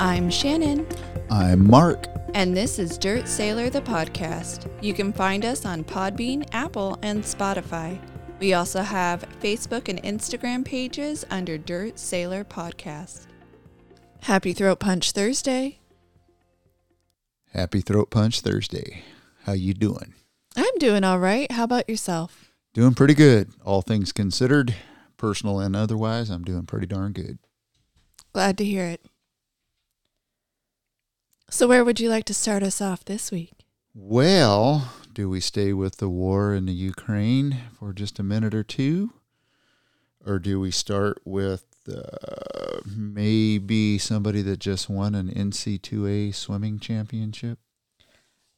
I'm Shannon, I'm Mark. and this is Dirt Sailor the podcast. You can find us on Podbean, Apple, and Spotify. We also have Facebook and Instagram pages under Dirt Sailor Podcast. Happy Throat Punch Thursday. Happy Throat Punch Thursday. How you doing? I'm doing all right. How about yourself? Doing pretty good. All things considered, personal and otherwise, I'm doing pretty darn good. Glad to hear it. So, where would you like to start us off this week? Well, do we stay with the war in the Ukraine for just a minute or two? Or do we start with uh, maybe somebody that just won an NCAA swimming championship?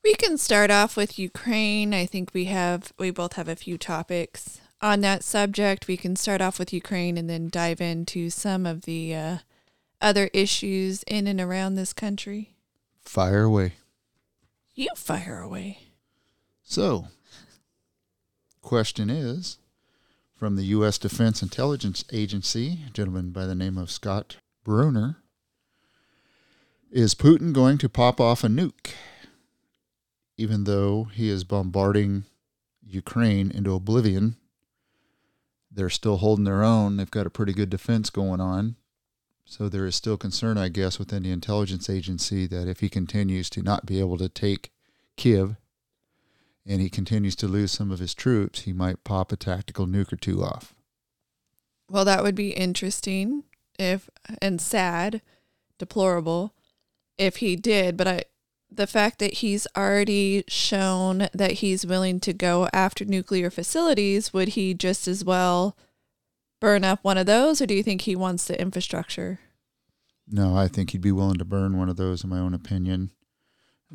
We can start off with Ukraine. I think we have we both have a few topics on that subject. We can start off with Ukraine and then dive into some of the uh, other issues in and around this country. Fire away. You fire away. So, question is from the U.S. Defense Intelligence Agency, a gentleman by the name of Scott Berrier Is Putin going to pop off a nuke? Even though he is bombarding Ukraine into oblivion, they're still holding their own. They've got a pretty good defense going on. So there is still concern, I guess, within the intelligence agency that if he continues to not be able to take Kiev and he continues to lose some of his troops, he might pop a tactical nuke or two off. Well, that would be interesting if and sad, deplorable if he did, but I the fact that he's already shown that he's willing to go after nuclear facilities, would he just as well burn up one of those or do you think he wants the infrastructure? No, I think he'd be willing to burn one of those, in my own opinion.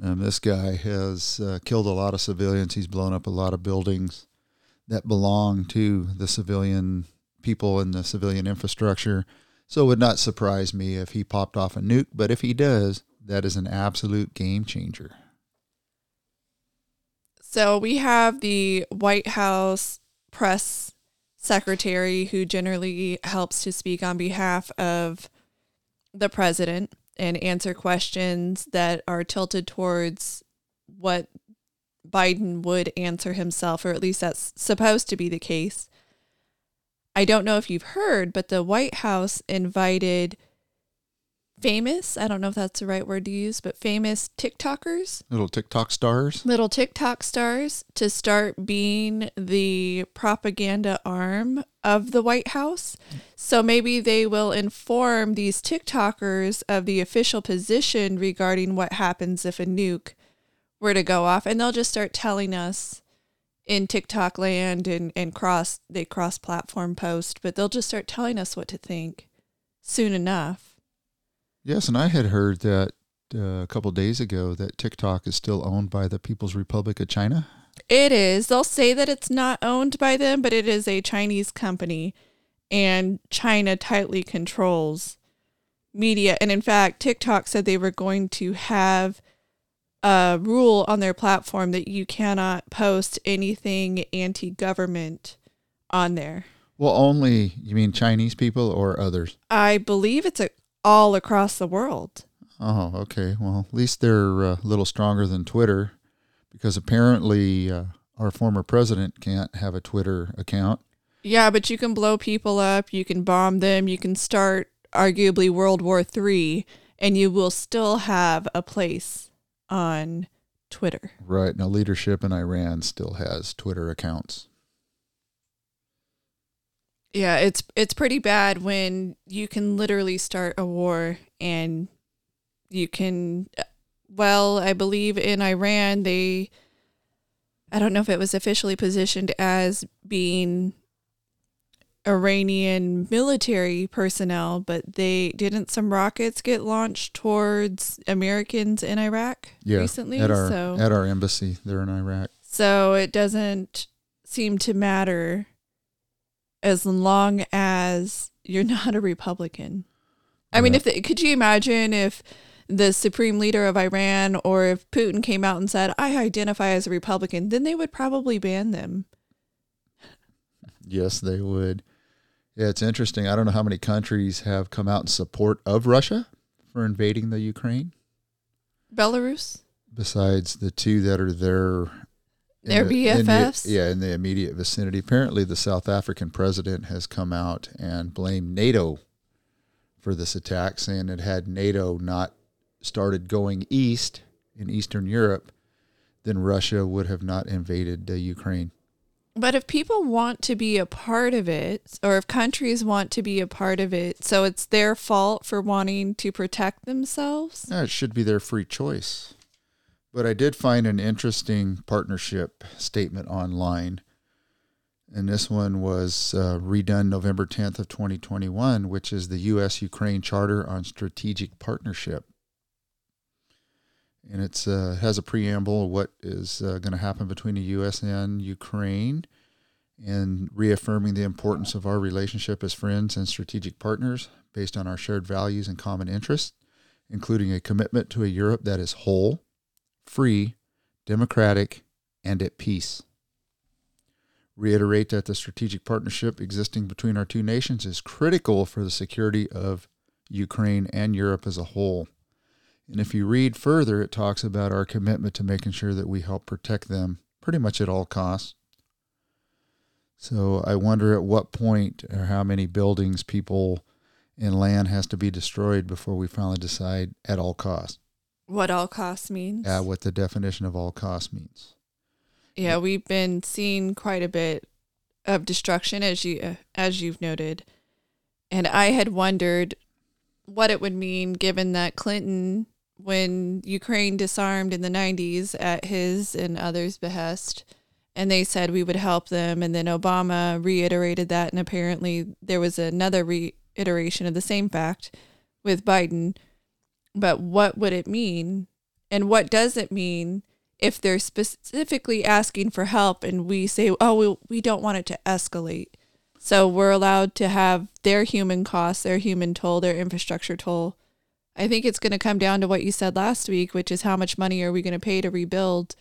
Um, this guy has uh, killed a lot of civilians. He's blown up a lot of buildings that belong to the civilian people and the civilian infrastructure. So it would not surprise me if he popped off a nuke, but if he does, that is an absolute game changer. So we have the White House press secretary who generally helps to speak on behalf of the president and answer questions that are tilted towards what Biden would answer himself, or at least that's supposed to be the case. I don't know if you've heard, but the White House invited famous, I don't know if that's the right word to use, but famous TikTokers, Little TikTok stars. little TikTok stars to start being the propaganda arm of the White House. So maybe they will inform these TikTokers of the official position regarding what happens if a nuke were to go off. And they'll just start telling us in TikTok land and, and cross, they cross platform post, but they'll just start telling us what to think soon enough. Yes, and I had heard that uh, a couple days ago that TikTok is still owned by the People's Republic of China. It is. They'll say that it's not owned by them, but it is a Chinese company and China tightly controls media. And in fact, TikTok said they were going to have a rule on their platform that you cannot post anything anti government on there. Well, only you mean Chinese people or others? I believe it's a, all across the world. Oh, okay. Well, at least they're uh, a little stronger than Twitter because apparently uh, our former president can't have a Twitter account. Yeah, but you can blow people up, you can bomb them, you can start arguably World War Three, and you will still have a place on Twitter. Right. Now, leadership in Iran still has Twitter accounts. Yeah, it's it's pretty bad when you can literally start a war and you can well, I believe in Iran they I don't know if it was officially positioned as being Iranian military personnel, but they didn't some rockets get launched towards Americans in Iraq Yeah. recently. at our so at our embassy there in Iraq. so it doesn't seem to matter as long as you're not a Republican. I mean, if the, could you imagine if the supreme leader of Iran or if Putin came out and said, "I identify as a Republican," then they would probably ban them. Yes, they would. Yeah, it's interesting. I don't know how many countries have come out in support of Russia for invading the Ukraine? Belarus? Besides the two that are there. Their the- in the- BFFs? yeah, in the immediate vicinity. Apparently, the South African president has come out and blamed NATO for this attack, saying that had NATO not started going east in Eastern Europe, then Russia would have not invaded uh, Ukraine. But if people want to be a part of it, or if countries want to be a part of it, so it's their fault for wanting to protect themselves? Yeah, it should be their free choice. But I did find an interesting partnership statement online. And this one was uh, redone November 10th of 2021, which is the U.S. Ukraine Charter on Strategic Partnership. And it uh, has a preamble of what is uh, going to happen between the U.S. and Ukraine, and reaffirming the importance of our relationship as friends and strategic partners based on our shared values and common interests including a commitment to a Europe that is whole, free, democratic, and at peace. Reiterate that the strategic partnership existing between our two nations is critical for the security of Ukraine and Europe as a whole. And if you read further, it talks about our commitment to making sure that we help protect them pretty much at all costs. So I wonder at what point or how many buildings, people, and land has to be destroyed before we finally decide at all costs. What all costs means? Uh, what the definition of all costs means. Yeah, we've been seeing quite a bit of destruction as you uh, as you've noted. And I had wondered what it would mean given that Clinton when Ukraine disarmed in the 90s at his and others behest and they said we would help them and then Obama reiterated that and apparently there was another reiteration of the same fact with Biden but what would it mean and what does it mean if they're specifically asking for help and we say, oh, we, we don't want it to escalate. So we're allowed to have their human costs, their human toll, their infrastructure toll. I think it's going to come down to what you said last week, which is how much money are we going to pay to rebuild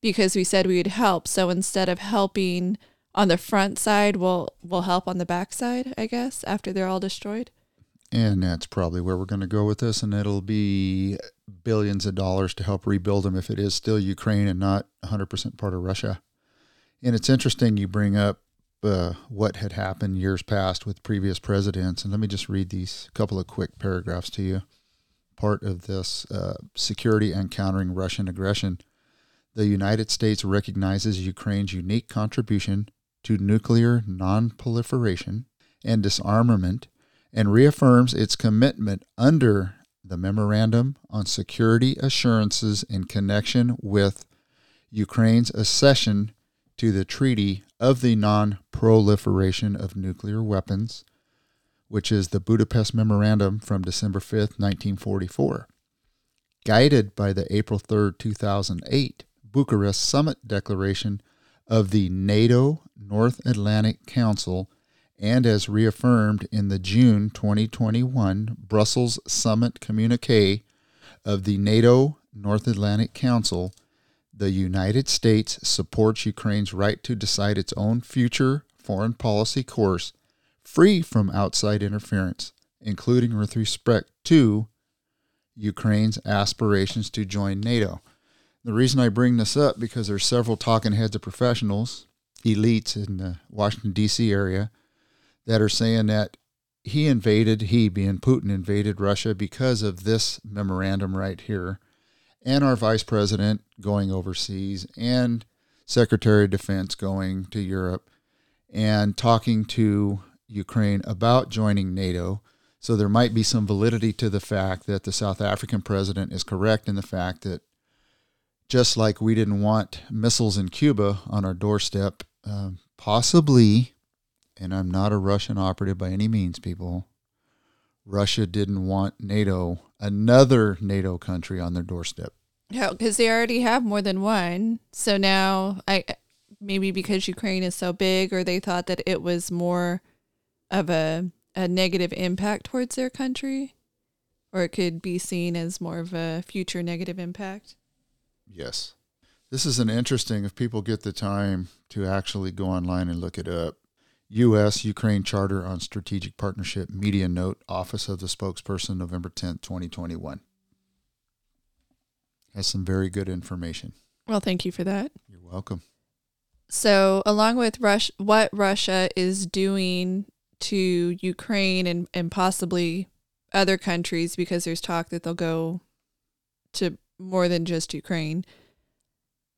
because we said we would help. So instead of helping on the front side, we'll, we'll help on the back side, I guess, after they're all destroyed. And that's probably where we're going to go with this. And it'll be billions of dollars to help rebuild them if it is still Ukraine and not 100% part of Russia. And it's interesting you bring up uh, what had happened years past with previous presidents. And let me just read these couple of quick paragraphs to you. Part of this uh, security and countering Russian aggression. The United States recognizes Ukraine's unique contribution to nuclear nonproliferation and disarmament and reaffirms its commitment under the Memorandum on Security Assurances in connection with Ukraine's accession to the Treaty of the Non Proliferation of Nuclear Weapons, which is the Budapest Memorandum from December 5th, 1944. Guided by the April 3, 2008 Bucharest Summit Declaration of the NATO North Atlantic Council and as reaffirmed in the June 2021 Brussels Summit communique of the NATO North Atlantic Council, the United States supports Ukraine's right to decide its own future foreign policy course free from outside interference, including with respect to Ukraine's aspirations to join NATO. The reason I bring this up because there's several talking heads of professionals, elites in the Washington D.C. area that are saying that he invaded, he being Putin invaded Russia because of this memorandum right here, and our vice president going overseas, and Secretary of Defense going to Europe and talking to Ukraine about joining NATO. So there might be some validity to the fact that the South African president is correct in the fact that just like we didn't want missiles in Cuba on our doorstep, uh, possibly and I'm not a Russian operative by any means, people. Russia didn't want NATO, another NATO country, on their doorstep. Yeah, because they already have more than one. So now, I maybe because Ukraine is so big, or they thought that it was more of a a negative impact towards their country, or it could be seen as more of a future negative impact. Yes, this is an interesting. If people get the time to actually go online and look it up, U.S. Ukraine Charter on Strategic Partnership Media Note, Office of the Spokesperson, November 10th, 2021. Has some very good information. Well, thank you for that. You're welcome. So, along with Rush, what Russia is doing to Ukraine and, and possibly other countries, because there's talk that they'll go to more than just Ukraine.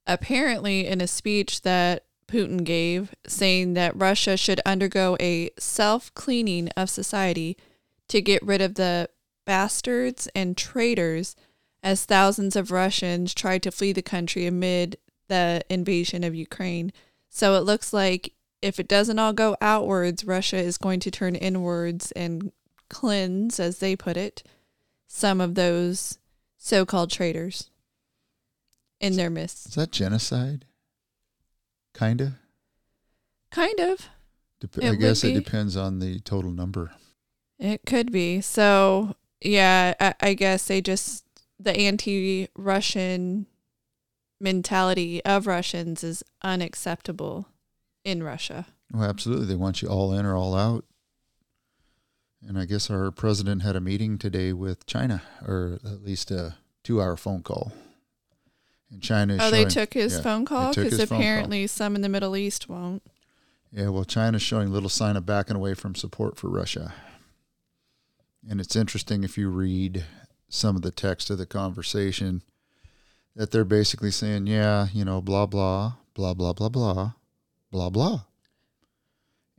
Apparently, in a speech that Putin gave, saying that Russia should undergo a self cleaning of society to get rid of the bastards and traitors as thousands of Russians tried to flee the country amid the invasion of Ukraine. So it looks like if it doesn't all go outwards, Russia is going to turn inwards and cleanse, as they put it, some of those so called traitors in their midst. Is that genocide? Kind of? Kind of. Dep- I guess it depends on the total number. It could be. So, yeah, I, I guess they just, the anti Russian mentality of Russians is unacceptable in Russia. Well, absolutely. They want you all in or all out. And I guess our president had a meeting today with China, or at least a two hour phone call. And China is Oh, showing, they took his yeah, phone call? Because apparently some in the Middle East won't. Yeah, well, China's showing little sign of backing away from support for Russia. And it's interesting if you read some of the text of the conversation that they're basically saying, yeah, you know, blah, blah, blah, blah, blah, blah, blah, blah.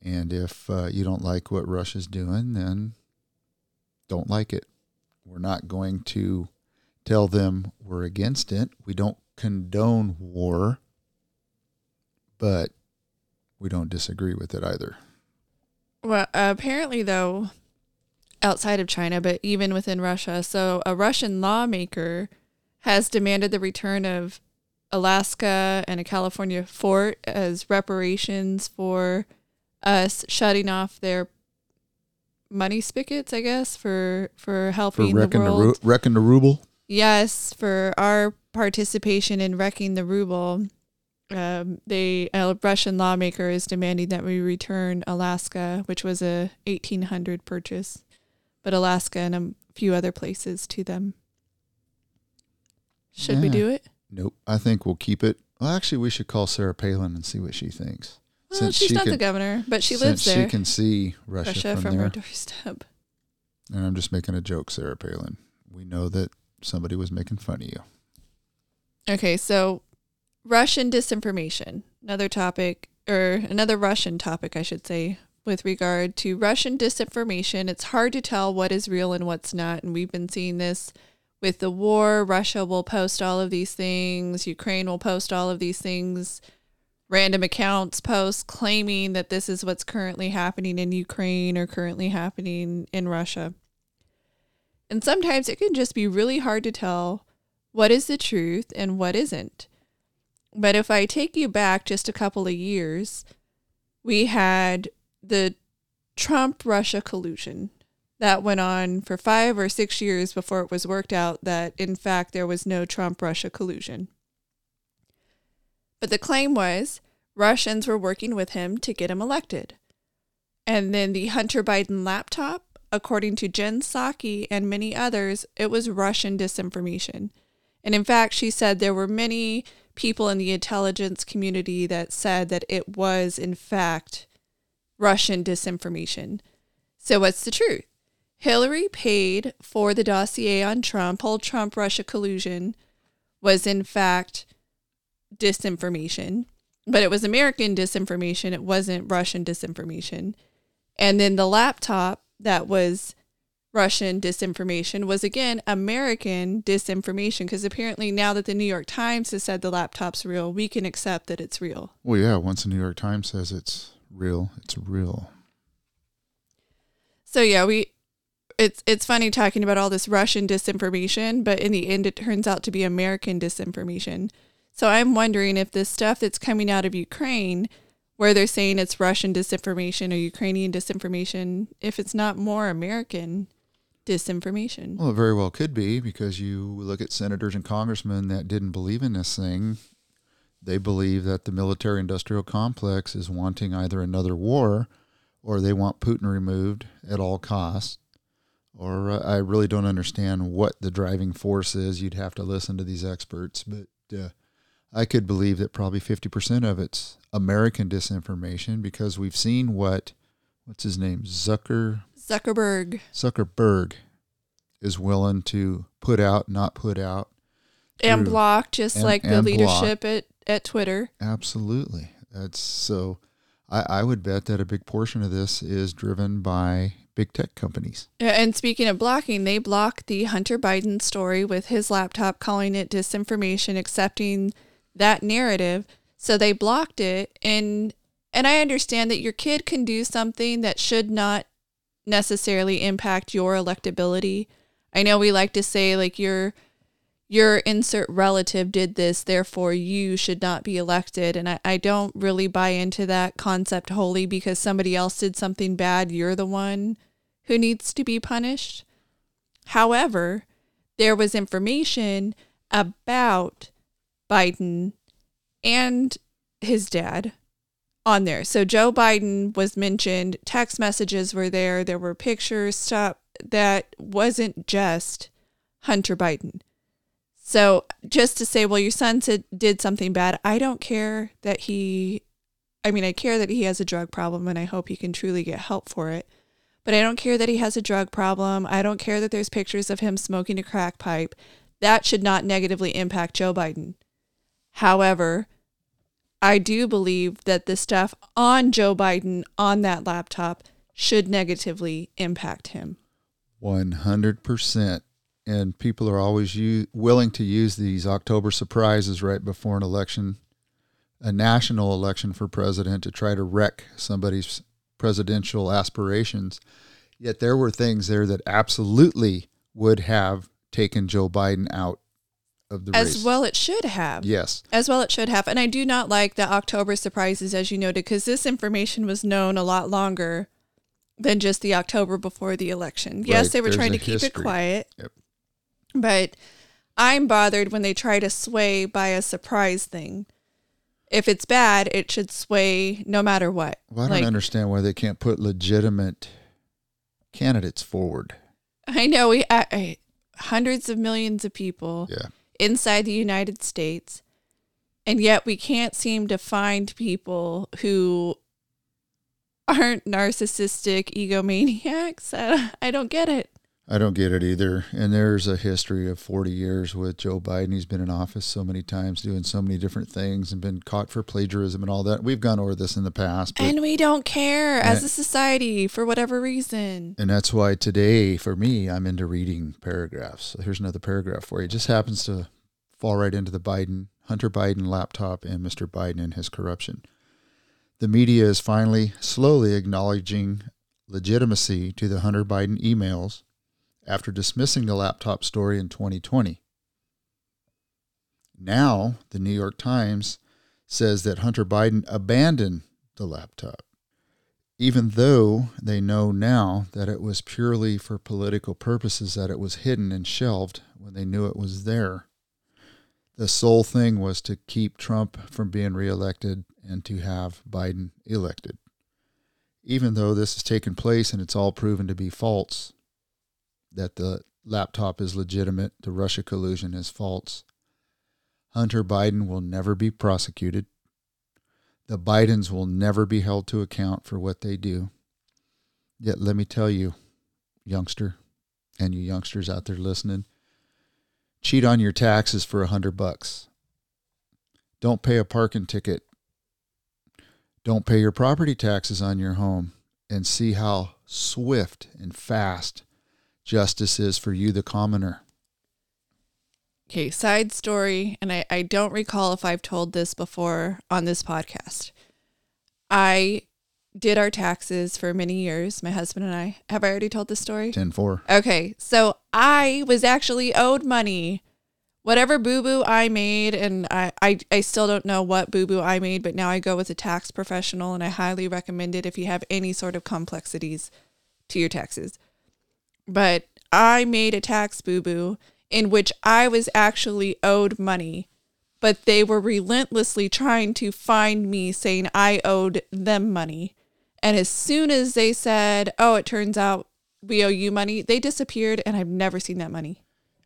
And if uh, you don't like what Russia's doing, then don't like it. We're not going to tell them we're against it. We don't condone war, but we don't disagree with it either. Well, apparently, though, outside of China, but even within Russia, so a Russian lawmaker has demanded the return of Alaska and a California fort as reparations for us shutting off their money spigots, I guess, for for For helping the wrecking the, world. ru- wrecking the ruble. Yes, for our participation in wrecking the ruble, um, they a Russian lawmaker is demanding that we return Alaska, which was a 1800 purchase, but Alaska and a few other places to them. Should we do it? Nope. I think we'll keep it. Well, actually, we should call Sarah Palin and see what she thinks. Well, Since she's she not the governor, but she lives there. She can see Russia, Russia from, from her doorstep. And I'm just making a joke, Sarah Palin. We know that somebody was making fun of you. Okay, so Russian disinformation, another topic, or another Russian topic, I should say, with regard to Russian disinformation. It's hard to tell what is real and what's not. And we've been seeing this with the war. Russia will post all of these things, Ukraine will post all of these things. Random accounts post claiming that this is what's currently happening in Ukraine or currently happening in Russia. And sometimes it can just be really hard to tell what is the truth and what isn't. But if I take you back just a couple of years, we had the Trump Russia collusion that went on for five or six years before it was worked out that, in fact, there was no Trump Russia collusion. But the claim was Russians were working with him to get him elected. And then the Hunter Biden laptop, according to Jen Psaki and many others, it was Russian disinformation. And in fact, she said there were many people in the intelligence community that said that it was, in fact, Russian disinformation. So, what's the truth? Hillary paid for the dossier on Trump, whole Trump Russia collusion was, in fact, disinformation, but it was American disinformation. It wasn't Russian disinformation. And then the laptop that was Russian disinformation was again American disinformation because apparently now that the New York Times has said the laptop's real, we can accept that it's real. Well, yeah, once the New York Times says it's real, it's real. So yeah, we it's it's funny talking about all this Russian disinformation, but in the end it turns out to be American disinformation. So I'm wondering if this stuff that's coming out of Ukraine where they're saying it's Russian disinformation or Ukrainian disinformation, if it's not more American disinformation. Well, it very well could be because you look at senators and congressmen that didn't believe in this thing. They believe that the military industrial complex is wanting either another war or they want Putin removed at all costs, or uh, I really don't understand what the driving force is. You'd have to listen to these experts, but uh, I could believe that probably 50% of it's American disinformation because we've seen what, what's his name? Zucker, Zuckerberg. Zuckerberg is willing to put out, not put out. And through- block, just and- like the and leadership at, at Twitter. Absolutely. That's so. I, I would bet that a big portion of this is driven by big tech companies. And speaking of blocking, they blocked the Hunter Biden story with his laptop, calling it disinformation, accepting that narrative. So they blocked it, and and I understand that your kid can do something that should not necessarily impact your electability. I know we like to say like your your insert relative did this, therefore you should not be elected. And I, I don't really buy into that concept wholly because somebody else did something bad, you're the one who needs to be punished. However, there was information about Biden and his dad on there. So Joe Biden was mentioned, text messages were there, there were pictures, stuff that wasn't just Hunter Biden. So just to say, well, your son said, did something bad, I don't care that he, I mean, I care that he has a drug problem and I hope he can truly get help for it. But I don't care that he has a drug problem. I don't care that there's pictures of him smoking a crack pipe. That should not negatively impact Joe Biden. However, I do believe that the stuff on Joe Biden on that laptop should negatively impact him. 100%. And people are always u- willing to use these October surprises right before an election, a national election for president, to try to wreck somebody's presidential aspirations. Yet there were things there that absolutely would have taken Joe Biden out of the As race. well, it should have. Yes. As well, it should have. And I do not like the October surprises, as you noted, because this information was known a lot longer than just the October before the election. Yes, they were there's trying to keep it quiet. Yep. But I'm bothered when they try to sway by a surprise thing. If it's bad, it should sway no matter what. Well, I don't Like- understand why they can't put legitimate candidates forward. I know we I, I, hundreds of millions of people Yeah. Inside the United States, and yet we can't seem to find people who aren't narcissistic egomaniacs. I, don't get it. I don't get it either. And there's a history of 40 years with Joe Biden. He's been in office so many times doing so many different things and been caught for plagiarism and all that. We've gone over this in the past. But, And we don't care as a society for whatever reason. and that's why today, for me, I'm into reading paragraphs. So here's another paragraph for you. It just happens to fall right into the Biden, Hunter Biden laptop and Mr. Biden and his corruption. The media is finally slowly acknowledging legitimacy to the Hunter Biden emails after dismissing the laptop story in 2020. Now, the New York Times says that Hunter Biden abandoned the laptop, even though they know now that it was purely for political purposes, that it was hidden and shelved when they knew it was there. The sole thing was to keep Trump from being reelected and to have Biden elected. Even though this has taken place and it's all proven to be false, that the laptop is legitimate, the Russia collusion is false. Hunter Biden will never be prosecuted. The Bidens will never be held to account for what they do. Yet, let me tell you, youngster, and you youngsters out there listening, cheat on your taxes for a hundred bucks. Don't pay a parking ticket. Don't pay your property taxes on your home and see how swift and fast justice is for you, the commoner. Okay, side story, and I, I don't recall if I've told this before on this podcast. I did our taxes for many years, my husband and I. Have I already told this story? 10 4. Okay, so I was actually owed money. Whatever boo boo I made, and I, I, I still don't know what boo boo I made, but now I go with a tax professional, and I highly recommend it if you have any sort of complexities to your taxes. But I made a tax boo boo in which I was actually owed money, but they were relentlessly trying to find me saying I owed them money. And as soon as they said, "Oh, it turns out we owe you money," they disappeared, and I've never seen that money.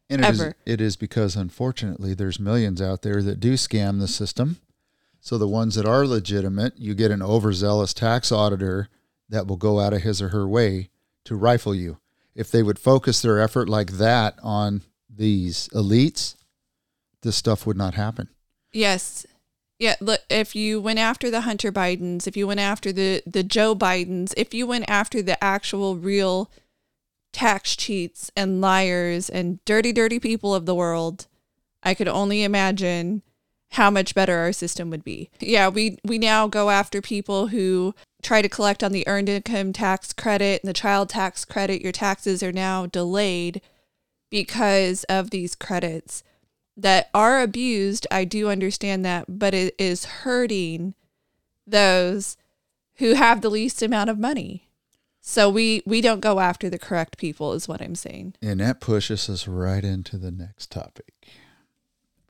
And it is, Ever. it is because, unfortunately, there's millions out there that do scam the system. So the ones that are legitimate, you get an overzealous tax auditor that will go out of his or her way to rifle you. If they would focus their effort like that on these elites, this stuff would not happen. Yes. Yeah, look, if you went after the Hunter Bidens, if you went after the the Joe Bidens, if you went after the actual real tax cheats and liars and dirty dirty people of the world, I could only imagine how much better our system would be. Yeah, we we now go after people who try to collect on the earned income tax credit and the child tax credit. Your taxes are now delayed because of these credits that are abused. I do understand that, but it is hurting those who have the least amount of money. So we we don't go after the correct people is what I'm saying. And that pushes us right into the next topic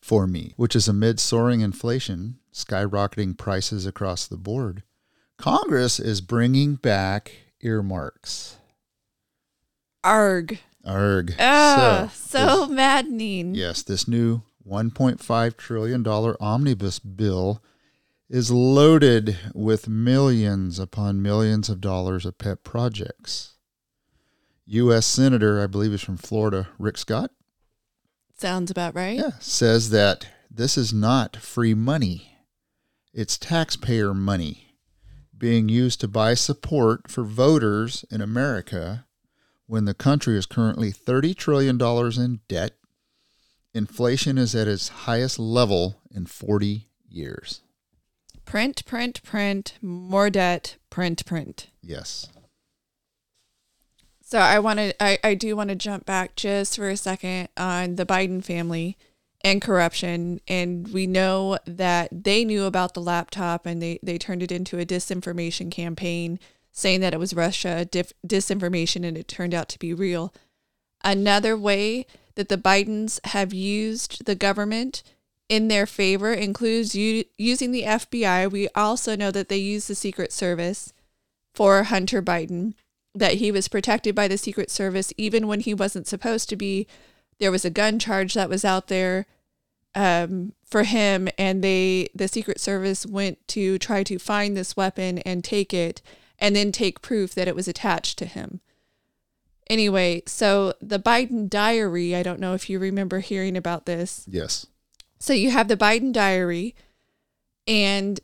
for me, which is amid soaring inflation, skyrocketing prices across the board. Congress is bringing back earmarks. Arg. Arg. Ah, So, so, maddening. Yes, this new $1.5 trillion omnibus bill is loaded with millions upon millions of dollars of pet projects. U.S. Senator, I believe is from Florida, Rick Scott, Sounds about right. yeah, says that this is not free money. It's taxpayer money being used to buy support for voters in America when the country is currently $30 trillion in debt. Inflation is at its highest level in 40 years. Print, print, print, more debt, print, print. Yes. So I want to, I, I do want to jump back just for a second on the Biden family and corruption. And we know that they knew about the laptop and they, they turned it into a disinformation campaign saying that it was Russia dif- disinformation and it turned out to be real. Another way that the Bidens have used the government in their favor includes u- using the FBI. We also know that they use the Secret Service for Hunter Biden, that he was protected by the Secret Service even when he wasn't supposed to be. There was a gun charge that was out there um, for him, and they the Secret Service went to try to find this weapon and take it, and then take proof that it was attached to him. Anyway, so the Biden diary, I don't know if you remember hearing about this. Yes. So you have the Biden diary and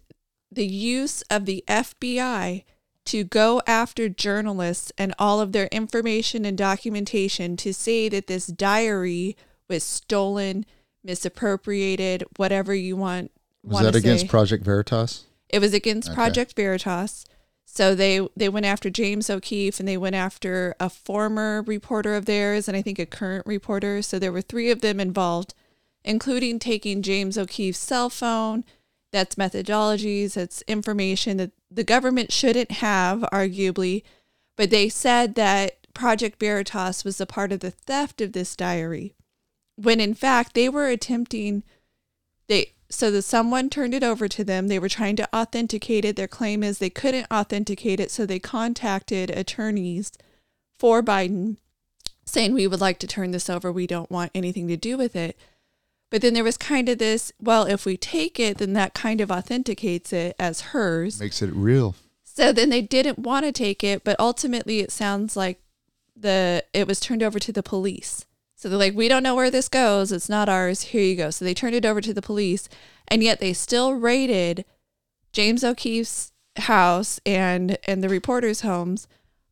the use of the FBI to go after journalists and all of their information and documentation to say that this diary was stolen, misappropriated, whatever you want. Was that against say. Project Veritas? It was against Okay. Project Veritas. So they they went after James O'Keefe and they went after a former reporter of theirs and I think a current reporter. So there were three of them involved, including taking James O'Keefe's cell phone. That's methodologies. That's information that the government shouldn't have, arguably. But they said that Project Veritas was a part of the theft of this diary, when in fact they were attempting they so that someone turned it over to them they were trying to authenticate it their claim is they couldn't authenticate it so they contacted attorneys for biden saying we would like to turn this over we don't want anything to do with it but then there was kind of this well if we take it then that kind of authenticates it as hers Makes it real. so then they didn't want to take it, but ultimately it sounds like the it was turned over to the police. So they're like, we don't know where this goes. It's not ours. Here you go. So they turned it over to the police, and yet they still raided James O'Keefe's house and and the reporters' homes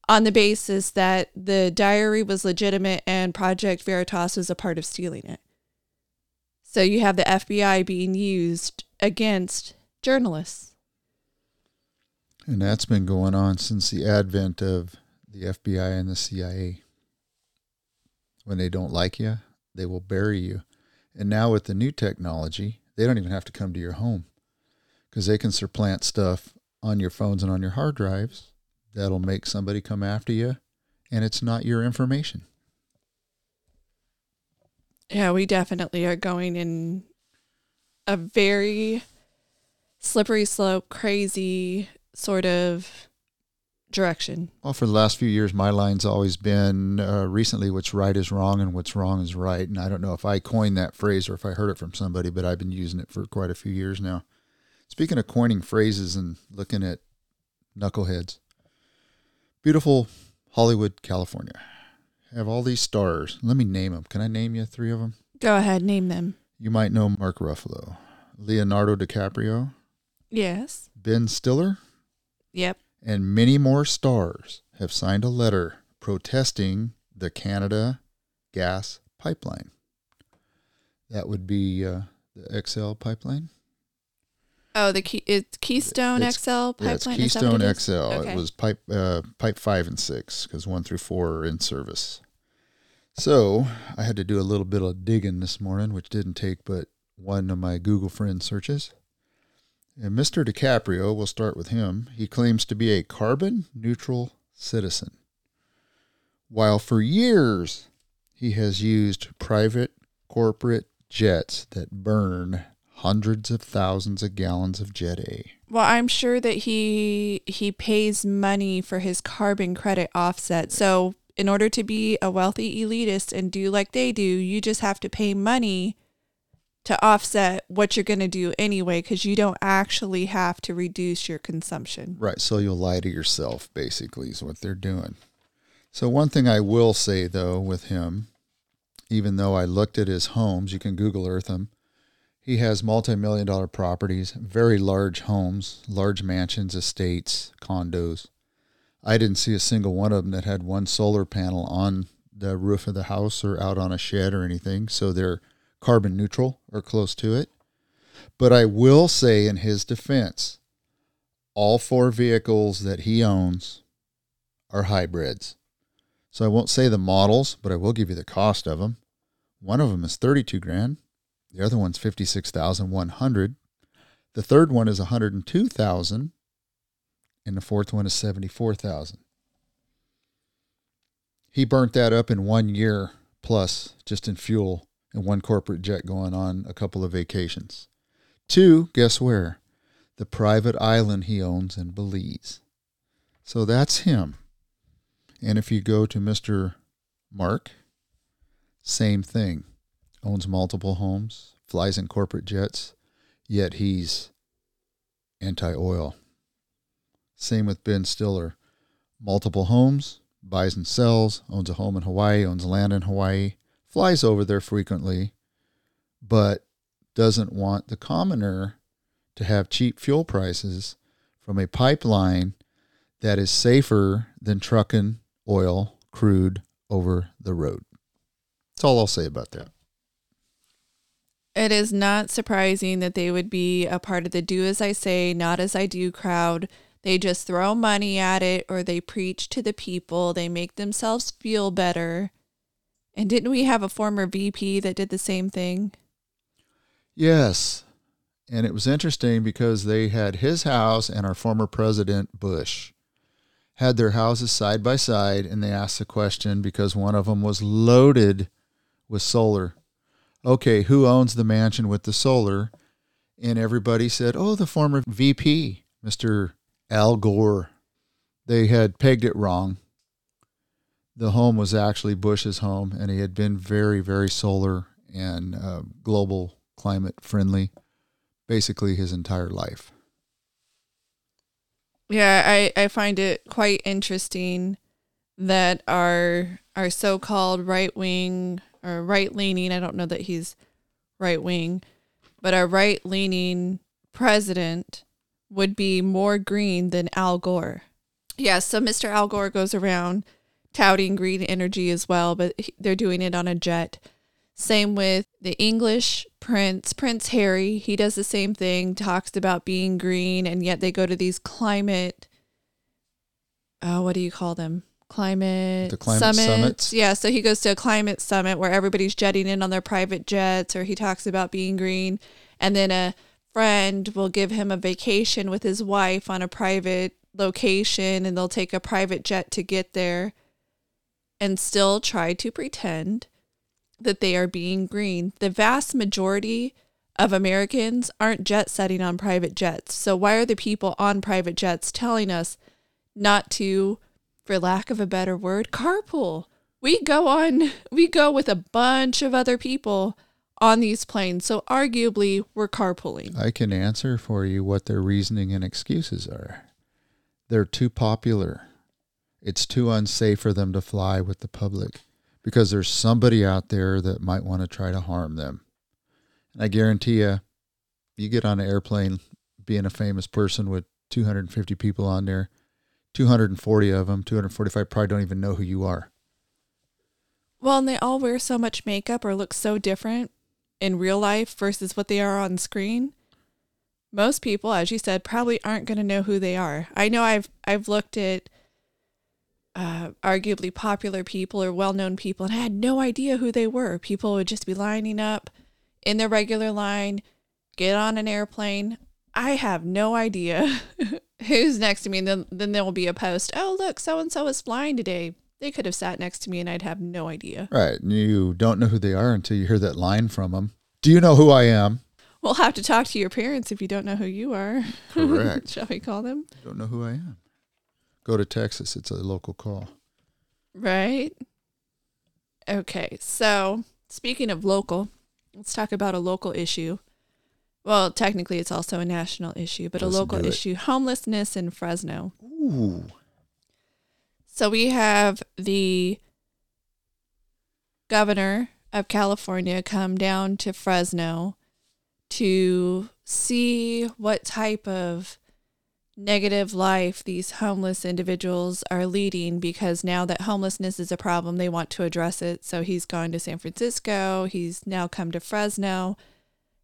on the basis that the diary was legitimate and Project Veritas was a part of stealing it. So you have the FBI being used against journalists. And that's been going on since the advent of the FBI and the CIA. When they don't like you, they will bury you. And now with the new technology, they don't even have to come to your home because they can supplant stuff on your phones and on your hard drives that'll make somebody come after you, and it's not your information. Yeah, we definitely are going in a very slippery slope, crazy sort of direction. Well, for the last few years, my line's always been uh, recently what's right is wrong and what's wrong is right. And I don't know if I coined that phrase or if I heard it from somebody, but I've been using it for quite a few years now. Speaking of coining phrases and looking at knuckleheads, beautiful Hollywood, California. Have all these stars. Let me name them. Can I name you three of them? Go ahead, name them. You might know Mark Ruffalo, Leonardo DiCaprio, Yes. Ben Stiller, Yep. and many more stars have signed a letter protesting the Canada gas pipeline. That would be uh, the XL pipeline. Oh, the key it's Keystone It's- XL pipeline. Yeah, it's Keystone what it is? XL. Okay. It was pipe uh, pipe five and six because one through four are in service. So I had to do a little bit of digging this morning, which didn't take but one of my Google friend searches. And Mr. DiCaprio, we'll start with him. He claims to be a carbon neutral citizen. While for years he has used private corporate jets that burn hundreds of thousands of gallons of Jet A. Well, I'm sure that he he pays money for his carbon credit offset. So, in order to be a wealthy elitist and do like they do, you just have to pay money to offset what you're going to do anyway cuz you don't actually have to reduce your consumption. Right. So you'll lie to yourself, basically, is what they're doing. So, one thing I will say, though, with him, even though I looked at his homes, you can Google Earth him, he has multi million dollar properties, very large homes, large mansions, estates, condos. I didn't see a single one of them that had one solar panel on the roof of the house or out on a shed or anything. So they're carbon neutral or close to it. But I will say, in his defense, all four vehicles that he owns are hybrids. So I won't say the models, but I will give you the cost of them. One of them is 32 grand. The other one's 56,100. The third one is 102,000 and the fourth one is 74,000. He burnt that up in 1 year plus just in fuel and one corporate jet going on a couple of vacations. Two, guess where? The private island he owns in Belize. So that's him. And if you go to Mr. Mark, same thing. Owns multiple homes, flies in corporate jets, yet he's anti oil. Same with Ben Stiller. Multiple homes, buys and sells, owns a home in Hawaii, owns land in Hawaii, flies over there frequently, but doesn't want the commoner to have cheap fuel prices from a pipeline that is safer than trucking oil, crude over the road. That's all I'll say about that. It is not surprising that they would be a part of the do as I say, not as I do crowd. They just throw money at it or they preach to the people. They make themselves feel better. And didn't we have a former VP that did the same thing? Yes. And it was interesting because they had his house and our former president, Bush, had their houses side by side. And they asked the question because one of them was loaded with solar. Okay, who owns the mansion with the solar? And everybody said, oh, the former VP, Mr. Al Gore. They had pegged it wrong. The home was actually Bush's home, and he had been very, very solar and uh, global climate friendly basically his entire life. Yeah, I, I find it quite interesting that our our so called right wing or right leaning, I don't know that he's right wing, but a right leaning president would be more green than Al Gore. Yeah, so Mr. Al Gore goes around touting green energy as well, but he- they're doing it on a jet. Same with the English prince, Prince Harry. He does the same thing, talks about being green, and yet they go to these climate, oh, what do you call them? Climate, The climate summits? Yeah, so he goes to a climate summit where everybody's jetting in on their private jets, or he talks about being green. And then a friend will give him a vacation with his wife on a private location, and they'll take a private jet to get there and still try to pretend that they are being green. The vast majority of Americans aren't jet setting on private jets. So why are the people on private jets telling us, not to, for lack of a better word, carpool. We go on, we go with a bunch of other people on these planes. So arguably, we're carpooling. I can answer for you what their reasoning and excuses are. They're too popular. It's too unsafe for them to fly with the public because there's somebody out there that might want to try to harm them. And I guarantee you, you get on an airplane being a famous person with 250 people on there, 240 of them, 245 probably don't even know who you are. Well, and they all wear so much makeup or look so different in real life versus what they are on screen. Most people, as you said, probably aren't going to know who they are. I know I've I've looked at uh, arguably popular people or well-known people, and I had no idea who they were. People would just be lining up in their regular line, get on an airplane. I have no idea who's next to me. And then, then there will be a post. Oh, look, so and so is flying today. They could have sat next to me and I'd have no idea. Right. And you don't know who they are until you hear that line from them. Do you know who I am? We'll have to talk to your parents if you don't know who you are. Correct. Shall we call them? Don't know who I am. Go to Texas. It's a local call. Right. Okay. So, speaking of local, let's talk about a local issue. Well, technically, it's also a national issue, but Let's a local issue homelessness in Fresno. Ooh. So we have the governor of California come down to Fresno to see what type of negative life these homeless individuals are leading because now that homelessness is a problem, they want to address it. So he's gone to San Francisco, he's now come to Fresno.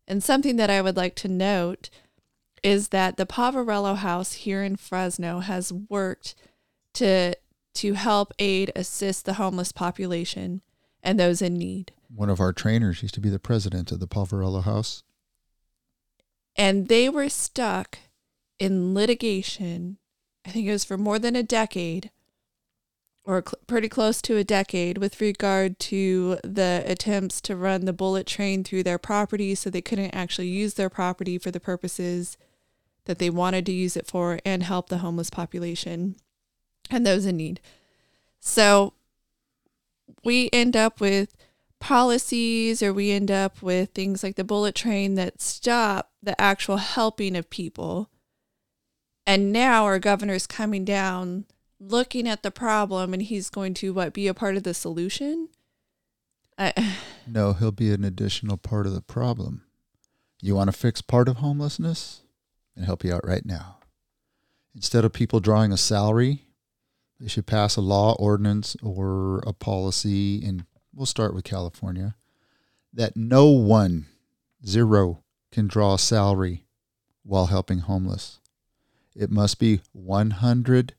And something that I would like to note is that the Poverello House here in Fresno has worked to to help aid assist the homeless population and those in need. One of our trainers used to be the president of the Poverello House. And they were stuck in litigation. I think it was for more than a decade or cl- pretty close to a decade with regard to the attempts to run the bullet train through their property so they couldn't actually use their property for the purposes that they wanted to use it for and help the homeless population and those in need. So we end up with policies or we end up with things like the bullet train that stop the actual helping of people. And now our governor's coming down looking at the problem and he's going to what be a part of the solution? I, No, he'll be an additional part of the problem. You want to fix part of homelessness? And help you out right now. Instead of people drawing a salary, they should pass a law, ordinance, or a policy, and we'll start with California, that no one, zero, can draw a salary while helping homeless. It must be 100%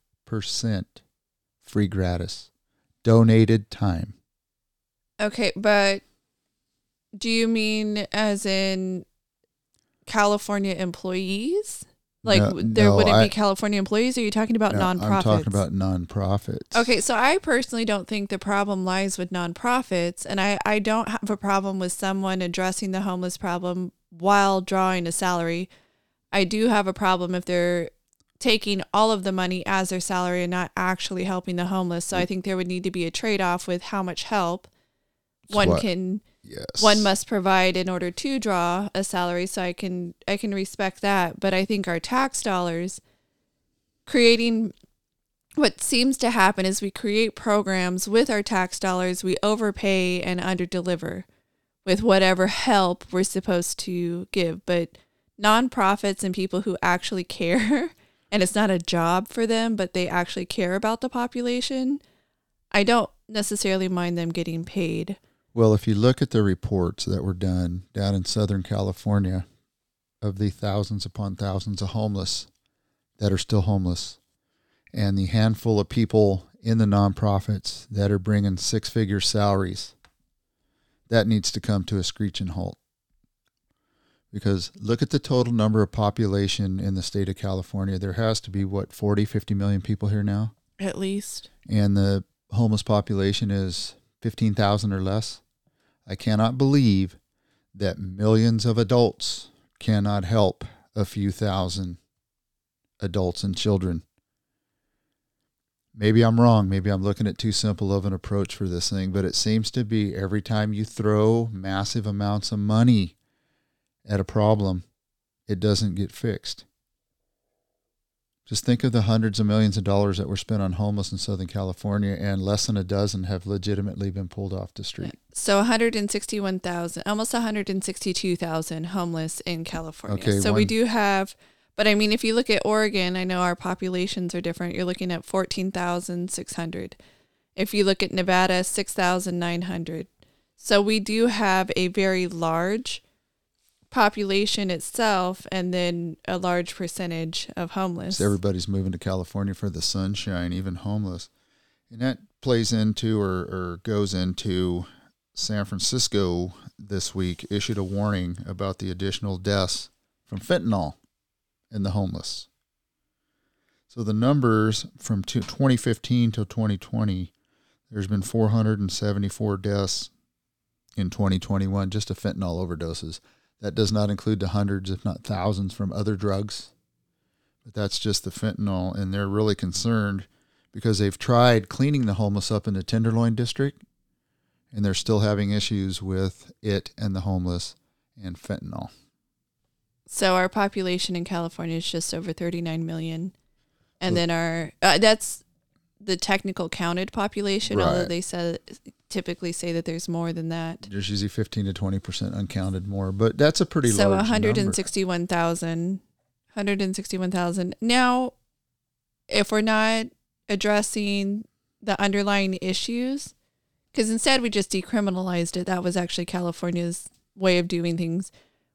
free gratis, donated time. okay, but do you mean as in California employees? Like No- there no, wouldn't I- be California employees? Are you talking about No, nonprofits? I'm talking about nonprofits. Okay, so I personally don't think the problem lies with nonprofits, and I, I don't have a problem with someone addressing the homeless problem while drawing a salary. I do have a problem if they're taking all of the money as their salary and not actually helping the homeless. So I mm. think there would need to be a trade off with how much help one what- can Yes. one must provide in order to draw a salary. So i can i can respect that. But i think our tax dollars creating what seems to happen is we create programs with our tax dollars we overpay and underdeliver with whatever help we're supposed to give. But nonprofits and people who actually care and it's not a job for them but they actually care about the population i don't necessarily mind them getting paid Well, if you look at the reports that were done down in Southern California of the thousands upon thousands of homeless that are still homeless, and the handful of people in the nonprofits that are bringing six figure salaries, that needs to come to a screeching halt. Because look at the total number of population in the state of California. There has to be, what, 40, 50 million people here now? at least and the homeless population is 15,000 or less, I cannot believe that millions of adults cannot help a few thousand adults and children. maybe I'm wrong. Maybe I'm looking at too simple of an approach for this thing, but it seems to be every time you throw massive amounts of money at a problem, it doesn't get fixed. Just think of the hundreds of millions of dollars that were spent on homeless in Southern California, and less than a dozen have legitimately been pulled off the street. So 161,000, almost 162,000 homeless in California. Okay, so we do have, but I mean, if you look at Oregon, I know our populations are different. You're looking at 14,600. If you look at Nevada, 6,900. So we do have a very large population itself and then a large percentage of homeless. So everybody's moving to California for the sunshine, even homeless. And that plays into or, or goes into San Francisco this week issued a warning about the additional deaths from fentanyl in the homeless. So the numbers from 2015 to 2020, there's been 474 deaths in 2021 just of fentanyl overdoses. That does not include the hundreds, if not thousands, from other drugs. But that's just the fentanyl, and they're really concerned because they've tried cleaning the homeless up in the Tenderloin district, and they're still having issues with it and the homeless and fentanyl. So our population in California is just over 39 million. And then our uh, that's the technical counted population, although they said typically say that there's more than that. There's usually 15 to 20 percent uncounted more, but that's a pretty so large 161,000 161,000. Now if we're not addressing the underlying issues cuz instead we just decriminalized it. That was actually California's way of doing things.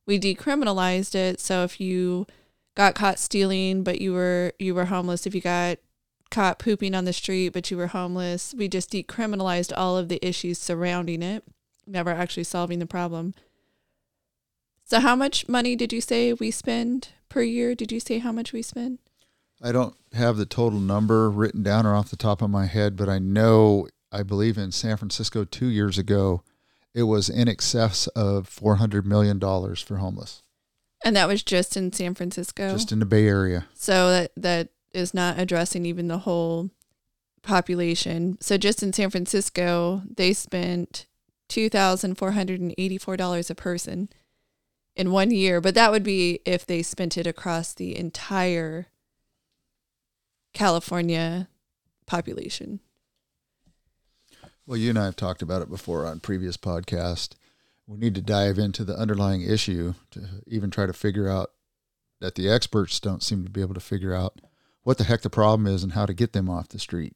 We decriminalized it, so if you got caught stealing but you were you were homeless, if you got caught pooping on the street but you were homeless, we just decriminalized all of the issues surrounding it, never actually solving the problem. So how much money did you say we spend per year? Did you say how much we spend? I don't have the total number written down or off the top of my head, but I know I believe in San Francisco two years ago, it was in excess of four hundred million dollars for homeless, And that was just in San Francisco. just in the Bay Area. so that that is not addressing even the whole population. So just in San Francisco, they spent two thousand four hundred and eighty-four dollars a person in one year. But that would be if they spent it across the entire California population. Well, you and I have talked about it before on previous podcast. We need to dive into the underlying issue to even try to figure out that the experts don't seem to be able to figure out what the heck the problem is and how to get them off the street.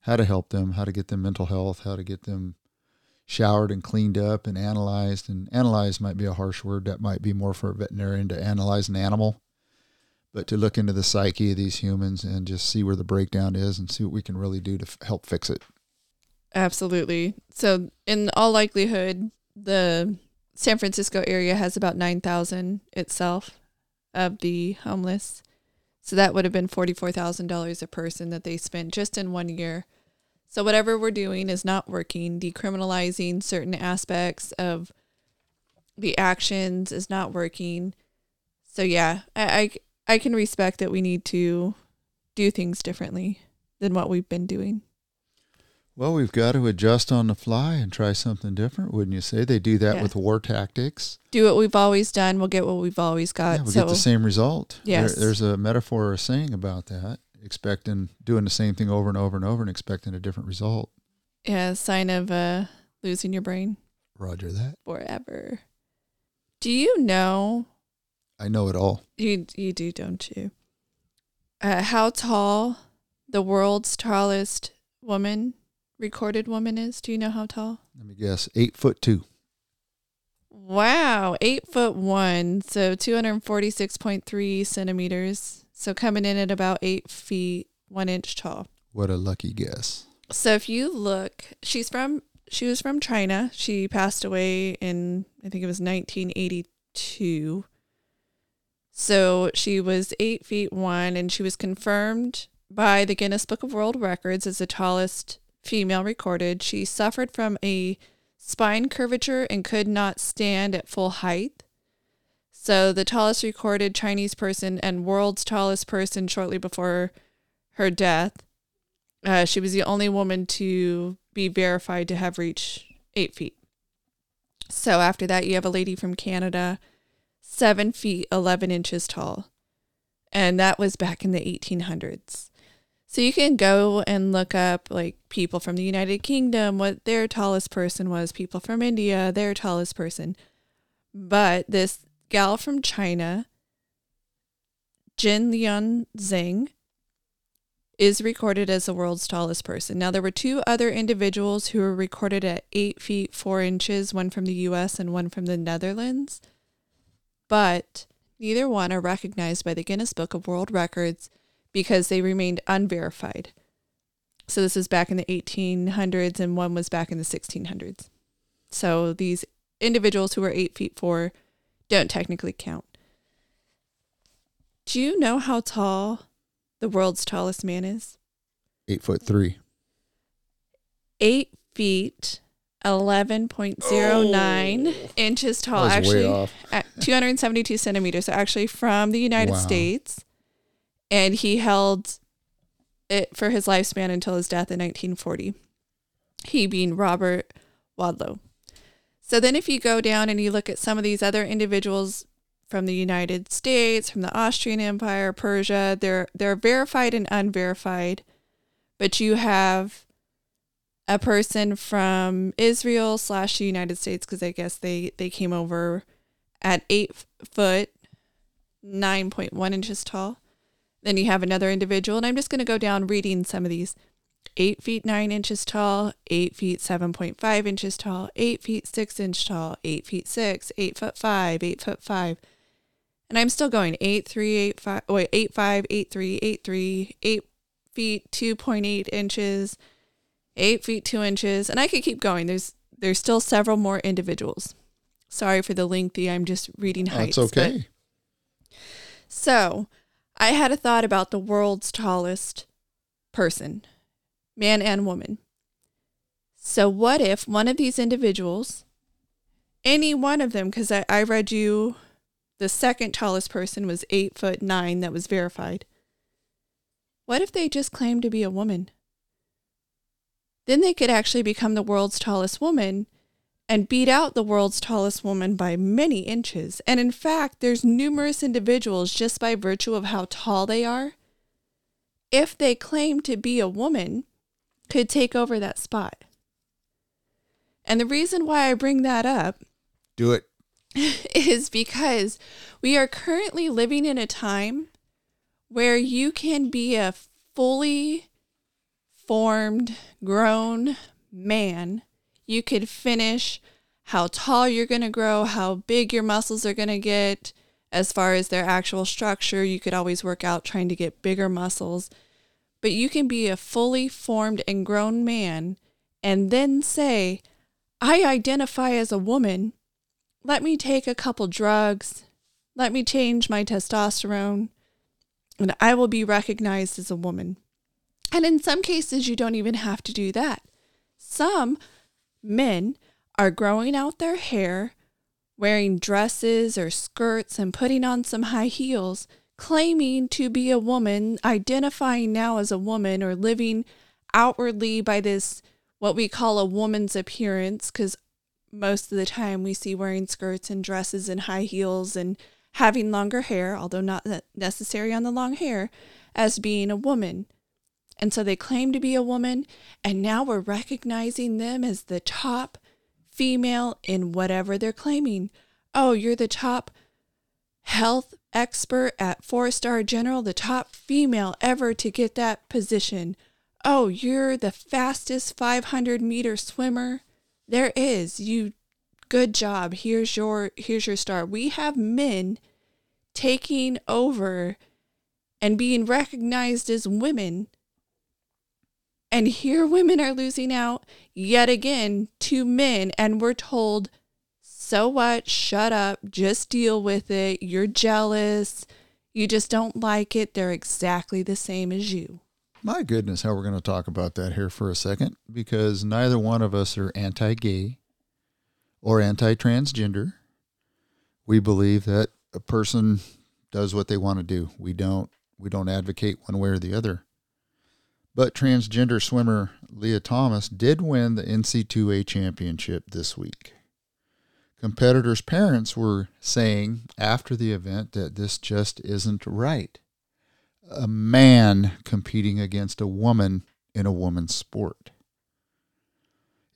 How to help them, how to get them mental health, how to get them showered and cleaned up and analyzed. And analyzed might be a harsh word. That might be more for a veterinarian to analyze an animal, but to look into the psyche of these humans and just see where the breakdown is and see what we can really do to f- help fix it. Absolutely. So, in all likelihood, the San Francisco area has about 9,000 itself of the homeless. So, that would have been $44,000 a person that they spent just in one year. So, whatever we're doing is not working. Decriminalizing certain aspects of the actions is not working. So, yeah, I, I, I can respect that we need to do things differently than what we've been doing. Well, we've got to adjust on the fly and try something different, wouldn't you say? They do that Yeah. with war tactics. do what we've always done, we'll get what we've always got. yeah, we so get the same result. There- Yes. there's a metaphor or a saying about that, expecting doing the same thing over and over and over and expecting a different result. yeah, sign of uh, losing your brain Roger that. forever. Do you know I know it all. you you do, don't you? Uh, how tall the world's tallest woman, recorded woman is? Do you know how tall? Let me guess. Eight foot two. Wow, eight foot one, so two hundred forty six point three centimeters. So coming in at about eight feet one inch tall. What a lucky guess. So if you look, she's from she was from China. She passed away in I think it was 1982. So she was eight feet one, and she was confirmed by the Guinness Book of World Records as the tallest female recorded. She suffered from a spine curvature and could not stand at full height. So the tallest recorded Chinese person and world's tallest person shortly before her death Uh, she was the only woman to be verified to have reached eight feet. So after that, you have a lady from Canada, seven feet, 11 inches tall. And that was back in the 1800s. So you can go and look up like people from the United Kingdom, what their tallest person was, people from India, their tallest person. But this gal from China, Jin Lian Zheng, is recorded as the world's tallest person. Now, there were two other individuals who were recorded at eight feet four inches, one from the US and one from the Netherlands, but neither one are recognized by the Guinness Book of World Records because they remained unverified. So, this is back in the 1800s, and one was back in the 1600s. So, these individuals who were eight feet four don't technically count. Do you know how tall the world's tallest man is? Eight foot three. Eight feet, eleven point zero nine oh. inches tall. Actually, at two hundred and seventy two centimeters. So actually, from the United Wow. States, and he held it for his lifespan until his death in nineteen forty. He being Robert Wadlow. So then, if you go down and you look at some of these other individuals from the United States, from the Austrian Empire, Persia, they're they're verified and unverified, but you have a person from Israel slash the United States because I guess they they came over at eight foot, nine point one inches tall. Then you have another individual, and I'm just going to go down reading some of these. Eight feet nine inches tall, eight feet seven point five inches tall, eight feet six inch tall, eight feet six, eight foot five, eight foot five, and I'm still going eight three eight five oh, wait eight five eight three eight three eight feet two point eight inches, eight feet two inches, and I could keep going. There's there's still several more individuals. Sorry for the lengthy. I'm just reading heights. That's but- okay. so, I had a thought about the world's tallest person, man and woman. So, what if one of these individuals, any one of them, because I, I read you the second tallest person was eight foot nine that was verified. What if they just claimed to be a woman? Then they could actually become the world's tallest woman and beat out the world's tallest woman by many inches. And in fact, there's numerous individuals just by virtue of how tall they are, if they claim to be a woman, could take over that spot. And the reason why I bring that up Do it. is because we are currently living in a time where you can be a fully formed, grown man. You could finish how tall you're going to grow, how big your muscles are going to get. As far as their actual structure, you could always work out trying to get bigger muscles. But you can be a fully formed and grown man and then say, I identify as a woman let me take a couple drugs, let me change my testosterone, and I will be recognized as a woman. And in some cases, you don't even have to do that. Some men are growing out their hair, wearing dresses or skirts, and putting on some high heels, claiming to be a woman, identifying now as a woman, or living outwardly by this, what we call a woman's appearance, because most of the time we see wearing skirts and dresses and high heels and having longer hair, although not ne- necessary on the long hair, as being a woman. And so they claim to be a woman, and now we're recognizing them as the top female in whatever they're claiming. Oh, you're the top health expert at Four Star General, the top female ever to get that position. Oh, you're the fastest 500 meter swimmer there is you good job here's your here's your star we have men taking over and being recognized as women and here women are losing out yet again to men. And we're told so what? Shut up. Just deal with it. You're jealous. You just don't like it. They're exactly the same as you. My goodness, how we're going to talk about that here for a second because neither one of us are anti gay or anti transgender. We believe that a person does what they want to do. We don't we don't advocate one way or the other. But transgender swimmer Lia Thomas did win the NCAA championship this week. Competitors' parents were saying after the event that this just isn't right. A man competing against a woman in a woman's sport.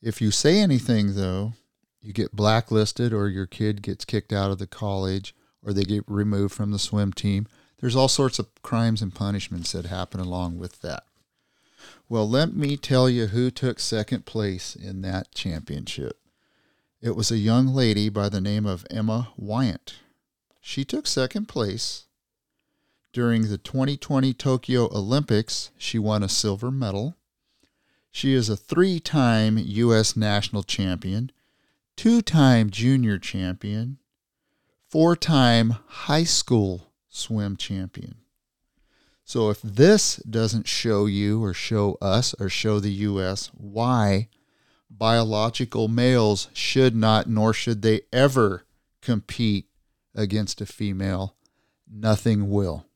If you say anything, though, you get blacklisted or your kid gets kicked out of the college or they get removed from the swim team. There's all sorts of crimes and punishments that happen along with that. Well, let me tell you who took second place in that championship. It was a young lady by the name of Emma Weyant. She took second place. During the 2020 Tokyo Olympics, she won a silver medal. She is a three time U.S. national champion, two time junior champion, four time high school swim champion. So if this doesn't show you or show us or show the U.S. why biological males should not nor should they ever compete against a female, nothing will.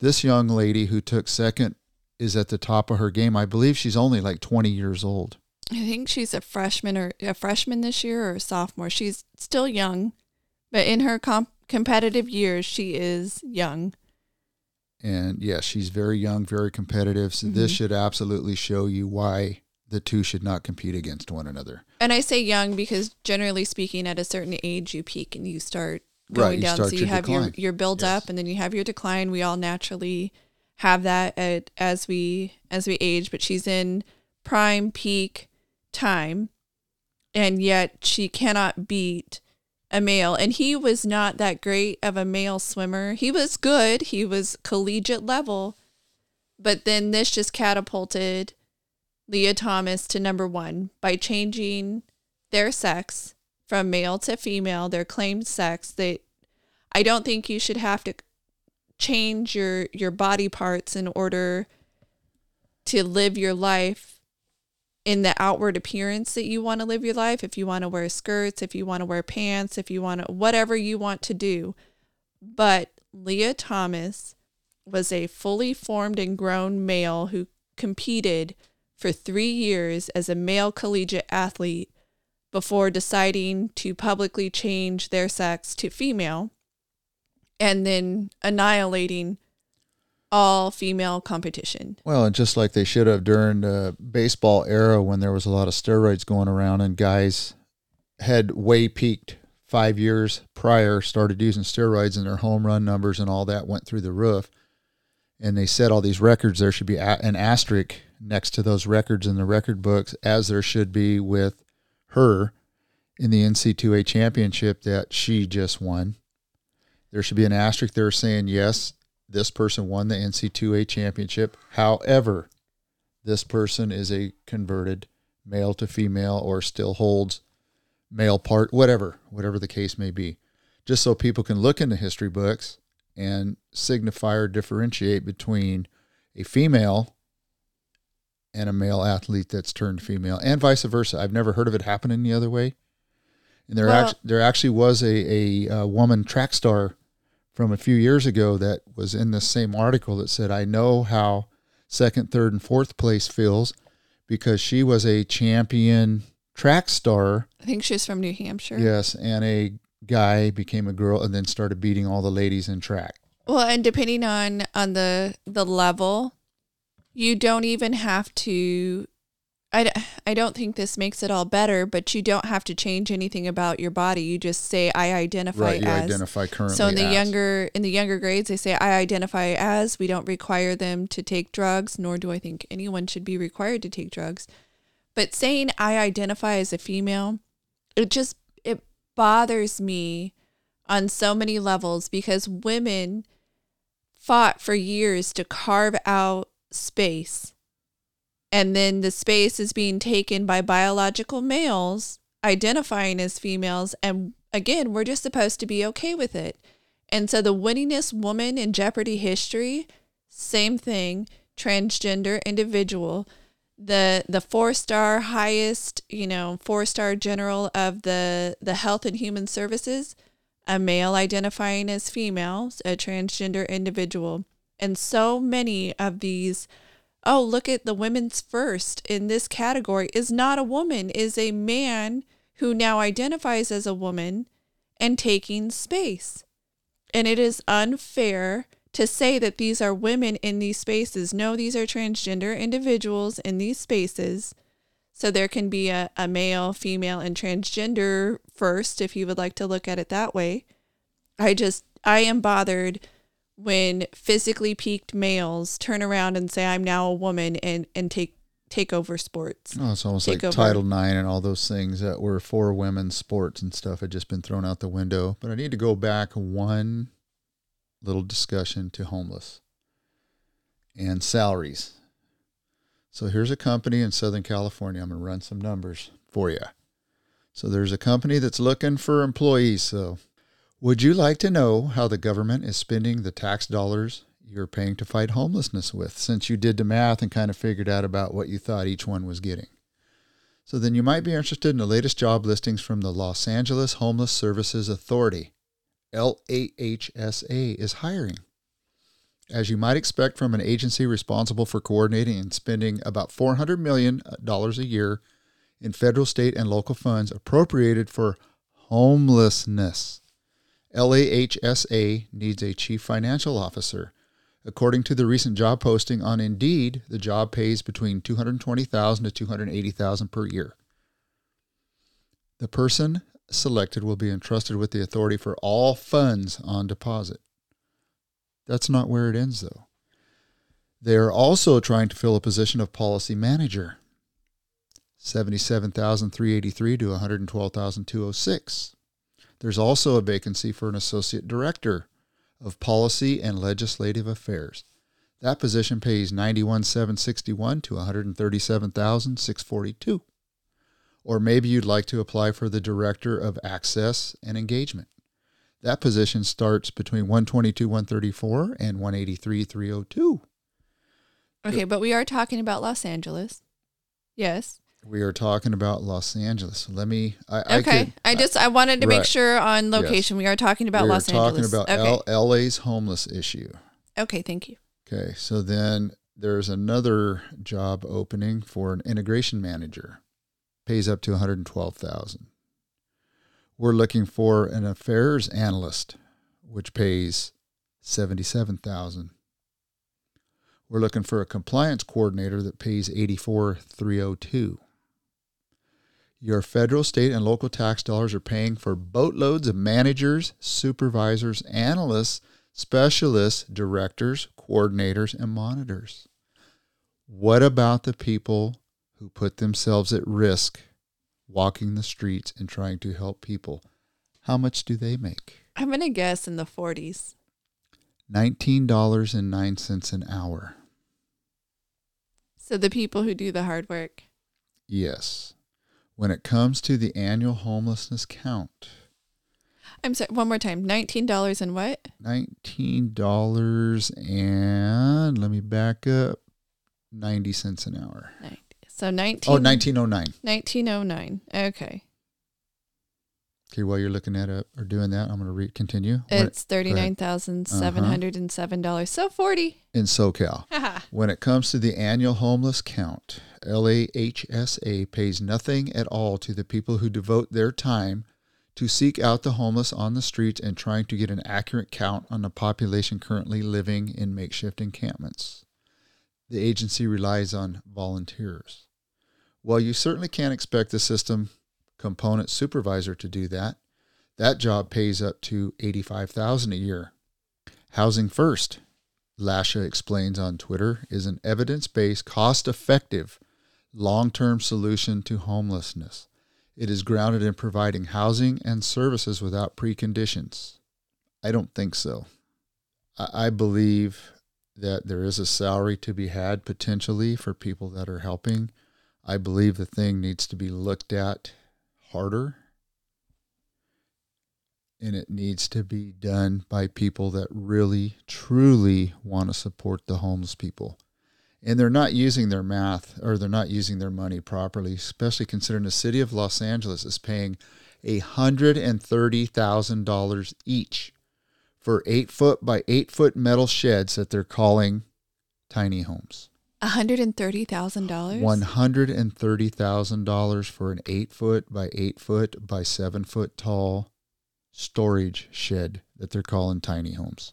This young lady who took second is at the top of her game. I believe she's only like 20 years old. I think she's a freshman or a freshman this year or a sophomore. She's still young, but in her comp- competitive years, she is young. And yes, she's very young, very competitive. So mm-hmm. this should absolutely show you why the two should not compete against one another. And I say young because generally speaking, at a certain age, you peak and you start going right, down. so you have decline. your your build yes. up, and then you have your decline. We all naturally have that at, as we as we age. But she's in prime peak time, and yet she cannot beat a male, and he was not that great of a male swimmer. He was good, he was collegiate level, but then this just catapulted Lia Thomas to number one by changing their sex from male to female, their claimed sex. They, I don't think you should have to change your your body parts in order to live your life in the outward appearance that you want to live your life, if you want to wear skirts, if you want to wear pants, if you want to, whatever you want to do. But Lia Thomas was a fully formed and grown male who competed for three years as a male collegiate athlete before deciding to publicly change their sex to female and then annihilating all female competition. Well, and just like they should have during the baseball era when there was a lot of steroids going around and guys had way peaked five years prior, started using steroids and their home run numbers and all that went through the roof. And they set all these records. There should be an asterisk next to those records in the record books, as there should be with her in the NCAA championship that she just won. There should be an asterisk there saying, yes, this person won the NCAA championship. However, this person is a converted male to female or still holds male part, whatever, whatever the case may be. Just so people can look in the history books and signify or differentiate between a female and a male athlete that's turned female and vice versa. I've never heard of it happening the other way. And there, well, act- there actually was a, a, a woman track star from a few years ago that was in the same article that said, I know how second, third, and fourth place feels because she was a champion track star. I think she's from New Hampshire. Yes, and a guy became a girl and then started beating all the ladies in track. Well, and depending on on the the level, you don't even have to I, I don't think this makes it all better, but you don't have to change anything about your body. You just say I identify right, you as. identify currently. So in the as. younger in the younger grades, they say I identify as. We don't require them to take drugs, nor do I think anyone should be required to take drugs. But saying I identify as a female, it just it bothers me on so many levels because women fought for years to carve out space and then the space is being taken by biological males identifying as females. And again we're just supposed to be okay with it. And so the winningest woman in jeopardy history same thing transgender individual. The the four star highest you know four star general of the the health and human services a male identifying as female a transgender individual. And so many of these oh, look at the women's first in this category is not a woman, is a man who now identifies as a woman and taking space. And it is unfair to say that these are women in these spaces. No, these are transgender individuals in these spaces. So there can be a, a male, female, and transgender first, if you would like to look at it that way. I just, I am bothered when physically peaked males turn around and say, I'm now a woman and, and take take over sports. Oh, it's almost Take like over. Title IX and all those things that were for women's sports and stuff had just been thrown out the window. But I need to go back one little discussion to homeless and salaries. So here's a company in Southern California. I'm going to run some numbers for you. So there's a company that's looking for employees. So would you like to know how the government is spending the tax dollars you're paying to fight homelessness with since you did the math and kind of figured out about what you thought each one was getting? So then you might be interested in the latest job listings from the Los Angeles Homeless Services Authority. LAHSA is hiring. As you might expect from an agency responsible for coordinating and spending about $400 million uh, a year in federal, state, and local funds appropriated for homelessness. LAHSA needs a chief financial officer. According to the recent job posting on Indeed, the job pays between 220,000 to 280,000 per year. The person selected will be entrusted with the authority for all funds on deposit. That's not where it ends though. They are also trying to fill a position of policy manager. 77,383 to 112,206. There's also a vacancy for an associate director of policy and legislative affairs. That position pays 91,761 to 137,642. Or maybe you'd like to apply for the director of access and engagement. That position starts between 122 134 and 183 302. Okay, but we are talking about Los Angeles. Yes. We are talking about Los Angeles. Let me. I, Okay. I, I, just I wanted to make sure on location. We are talking about Los Angeles. we are Los talking Angeles. about okay. L- LA's homeless issue. okay, thank you. Okay, so then there's another job opening for an integration manager. Pays up to 112,000. We're looking for an affairs analyst which pays 77,000. We're looking for a compliance coordinator that pays 84,302. Your federal, state, and local tax dollars are paying for boatloads of managers, supervisors, analysts, specialists, directors, coordinators, and monitors. What about the people who put themselves at risk walking the streets and trying to help people? How much do they make? I'm going to guess in the 40s. $19.09 an hour. So the people who do the hard work. Yes. When it comes to the annual homelessness count, I'm sorry, one more time. $19 and what? $19 and let me back up 90 cents an hour. Nine- So 19, Oh, 1909. 1909. Okay. Okay, while you're looking at it or doing that, I'm going to re- continue. It's $39,707. Uh-huh. So 40. in SoCal. When it comes to the annual homeless count, LAHSA pays nothing at all to the people who devote their time to seek out the homeless on the streets and trying to get an accurate count on the population currently living in makeshift encampments. The agency relies on volunteers. While you certainly can't expect the system component supervisor to do that, that job pays up to 85,000 a year. Housing First LAHSA explains on Twitter, is an evidence based, cost effective, long term solution to homelessness. It is grounded in providing housing and services without preconditions. I don't think so. I believe that there is a salary to be had potentially for people that are helping. I believe the thing needs to be looked at harder. And it needs to be done by people that really truly want to support the homeless people. And they're not using their math or they're not using their money properly especially considering the city of los angeles is paying $130000 each for eight foot by eight foot metal sheds that they're calling tiny homes $130,000? One hundred and thirty thousand dollars for an eight foot by eight foot by seven foot tall storage shed that they're calling tiny homes.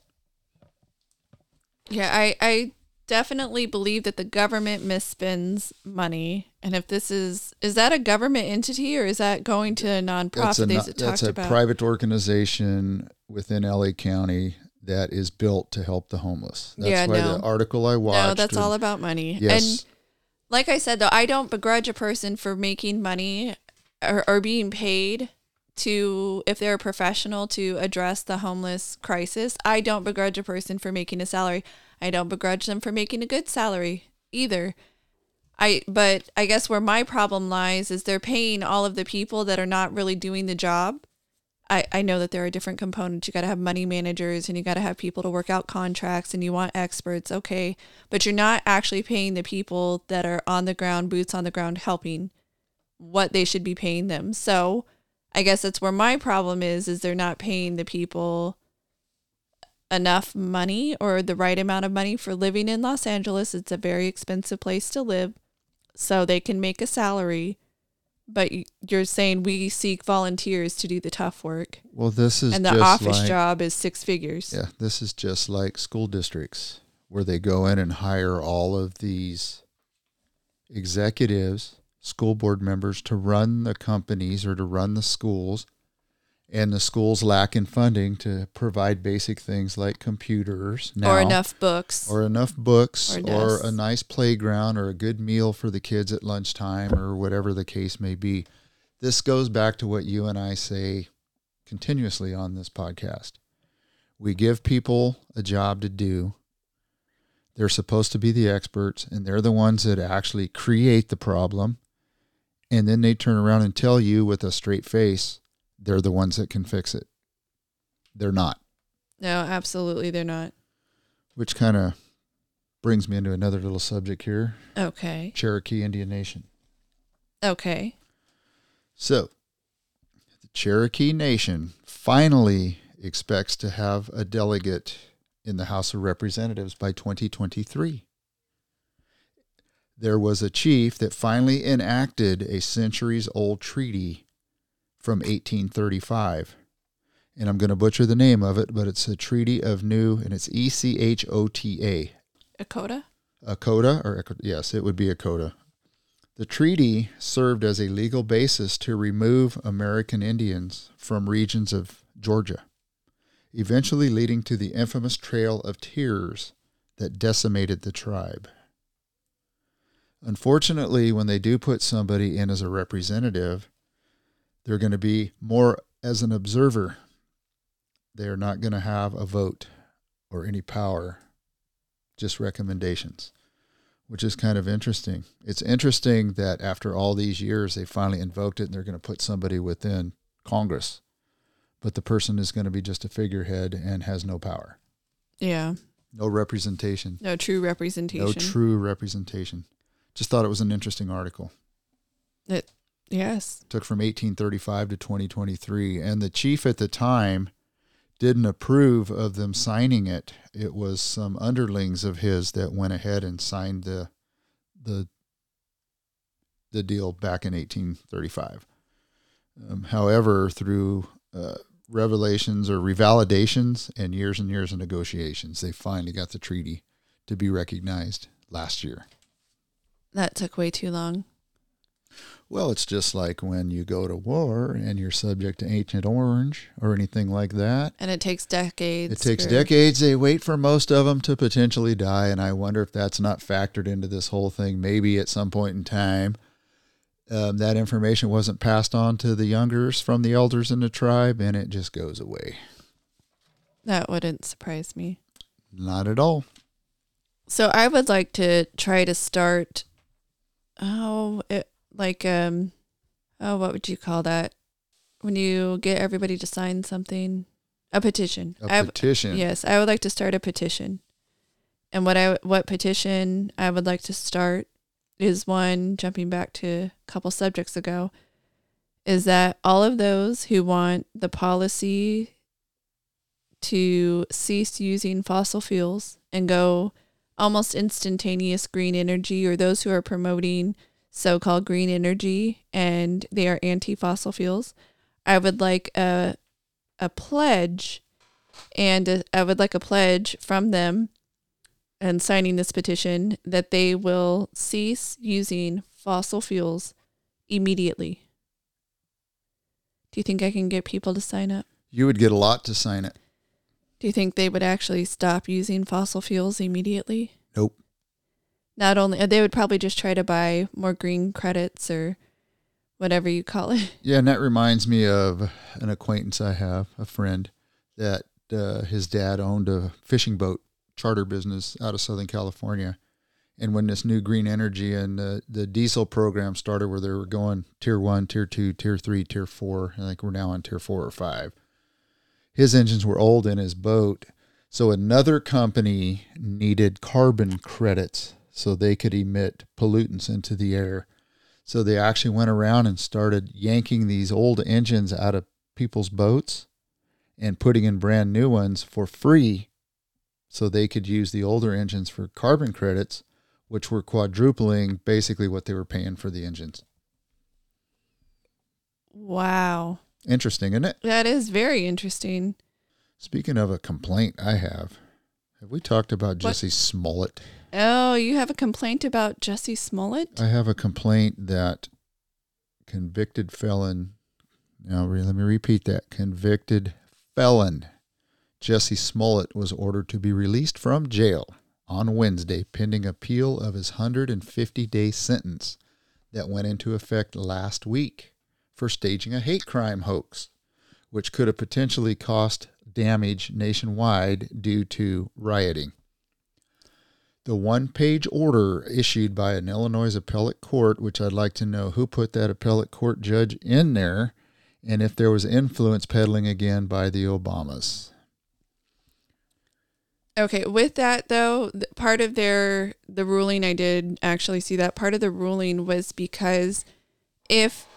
Yeah, I, I definitely believe that the government misspends money. And if this is, is that a government entity or is that going to a nonprofit That's a, they no- talked that's a private organization within LA County that is built to help the homeless. That's Yeah, why no. the article I watched. no, that's and- all about money. Yes. And like I said, though, I don't begrudge a person for making money or, or being paid to, if they're a professional, to address the homeless crisis. I don't begrudge a person for making a salary. I don't begrudge them for making a good salary either. I, but I guess where my problem lies is they're paying all of the people that are not really doing the job. I, I know that there are different components. You got to have money managers and you got to have people to work out contracts and you want experts. Okay. But you're not actually paying the people that are on the ground, boots on the ground, helping what they should be paying them. So I guess that's where my problem is, is they're not paying the people enough money or the right amount of money for living in Los Angeles. It's a very expensive place to live. So they can make a salary. But you're saying we seek volunteers to do the tough work. Well, this is And the office like, job is six figures. Yeah, this is just like school districts where they go in and hire all of these executives, school board members to run the companies or to run the schools. And the schools lack in funding to provide basic things like computers now, or enough books. or enough books, Or or, a nice playground, or a good meal for the kids at lunchtime, or whatever the case may be. This goes back to what you and I say continuously on this podcast. We give people a job to do. They're supposed to be the experts, and they're the ones that actually create the problem. And then they turn around and tell you with a straight face, they're the ones that can fix it. They're not, no, absolutely they're not. which kind of brings me into another little subject here Okay. Cherokee Indian Nation. Okay. So, the Cherokee Nation finally expects to have a delegate in the House of Representatives by 2023. There was a chief that finally enacted a centuries old treaty from 1835. And I'm going to butcher the name of it, but it's a Treaty of New, and it's E C H O T A. Akota? A coda, or yes, it would be a coda. The treaty served as a legal basis to remove American Indians from regions of Georgia, eventually leading to the infamous Trail of Tears that decimated the tribe. Unfortunately, when they do put somebody in as a representative, they're going to be more as an observer. They're not going to have a vote or any power, just recommendations which is kind of interesting. It's interesting that after all these years, they finally invoked it and they're going to put somebody within Congress, but the person is going to be just a figurehead and has no power, Yeah. no representation, No true representation. no true representation. Just thought it was an interesting article. Yes. Took from 1835 to 2023, and the chief at the time didn't approve of them signing it. It was some underlings of his that went ahead and signed the the the deal back in 1835. Um, however, through uh, revelations or revalidations and years and years of negotiations, they finally got the treaty to be recognized last year. That took way too long. Well, it's just like when you go to war and you're subject to Agent Orange or anything like that. And it takes decades. It takes for- decades. They wait for most of them to potentially die, and I wonder if that's not factored into this whole thing. Maybe at some point in time, um, that information wasn't passed on to the youngers from the elders in the tribe, and it just goes away. That wouldn't surprise me. Not at all. So I would like to try to start. Oh, it, like um, oh, what would you call that? When you get everybody to sign something, a petition. A I- petition. Yes, I would like to start a petition. And what I what petition I would like to start is one jumping back to a couple subjects ago is that all of those who want the policy to cease using fossil fuels and go almost instantaneous green energy or those who are promoting so-called green energy and they are anti-fossil fuels. I would like a a pledge and a, I would like a pledge from them and signing this petition that they will cease using fossil fuels immediately. Do you think I can get people to sign up? You would get a lot to sign it. Do you think they would actually stop using fossil fuels immediately? Nope. Not only they would probably just try to buy more green credits or whatever you call it. Yeah, and that reminds me of an acquaintance I have, a friend that uh, his dad owned a fishing boat charter business out of Southern California. And when this new green energy and the diesel program started, where they were going tier one, tier two, tier three, tier four, I think we're now on tier four or five. His engines were old in his boat, so another company needed carbon credits so they could emit pollutants into the air. So they actually went around and started yanking these old engines out of people's boats and putting in brand new ones for free so they could use the older engines for carbon credits, which were quadrupling basically what they were paying for the engines. Wow. Interesting, isn't it? That is very interesting. Speaking of a complaint I have, have we talked about Jussie Smollett? Oh, you have a complaint about Jussie Smollett? I have a complaint that convicted felon. Now, let me repeat that. Convicted felon Jussie Smollett was ordered to be released from jail on Wednesday pending appeal of his 150 day sentence that went into effect last week for staging a hate crime hoax, which could have potentially cost damage nationwide due to rioting. The one page order issued by an Illinois appellate court, which I'd like to know who put that appellate court judge in there and if there was influence peddling again by the Obamas. Okay, with that though, part of their the ruling I did actually see that part of the ruling was because if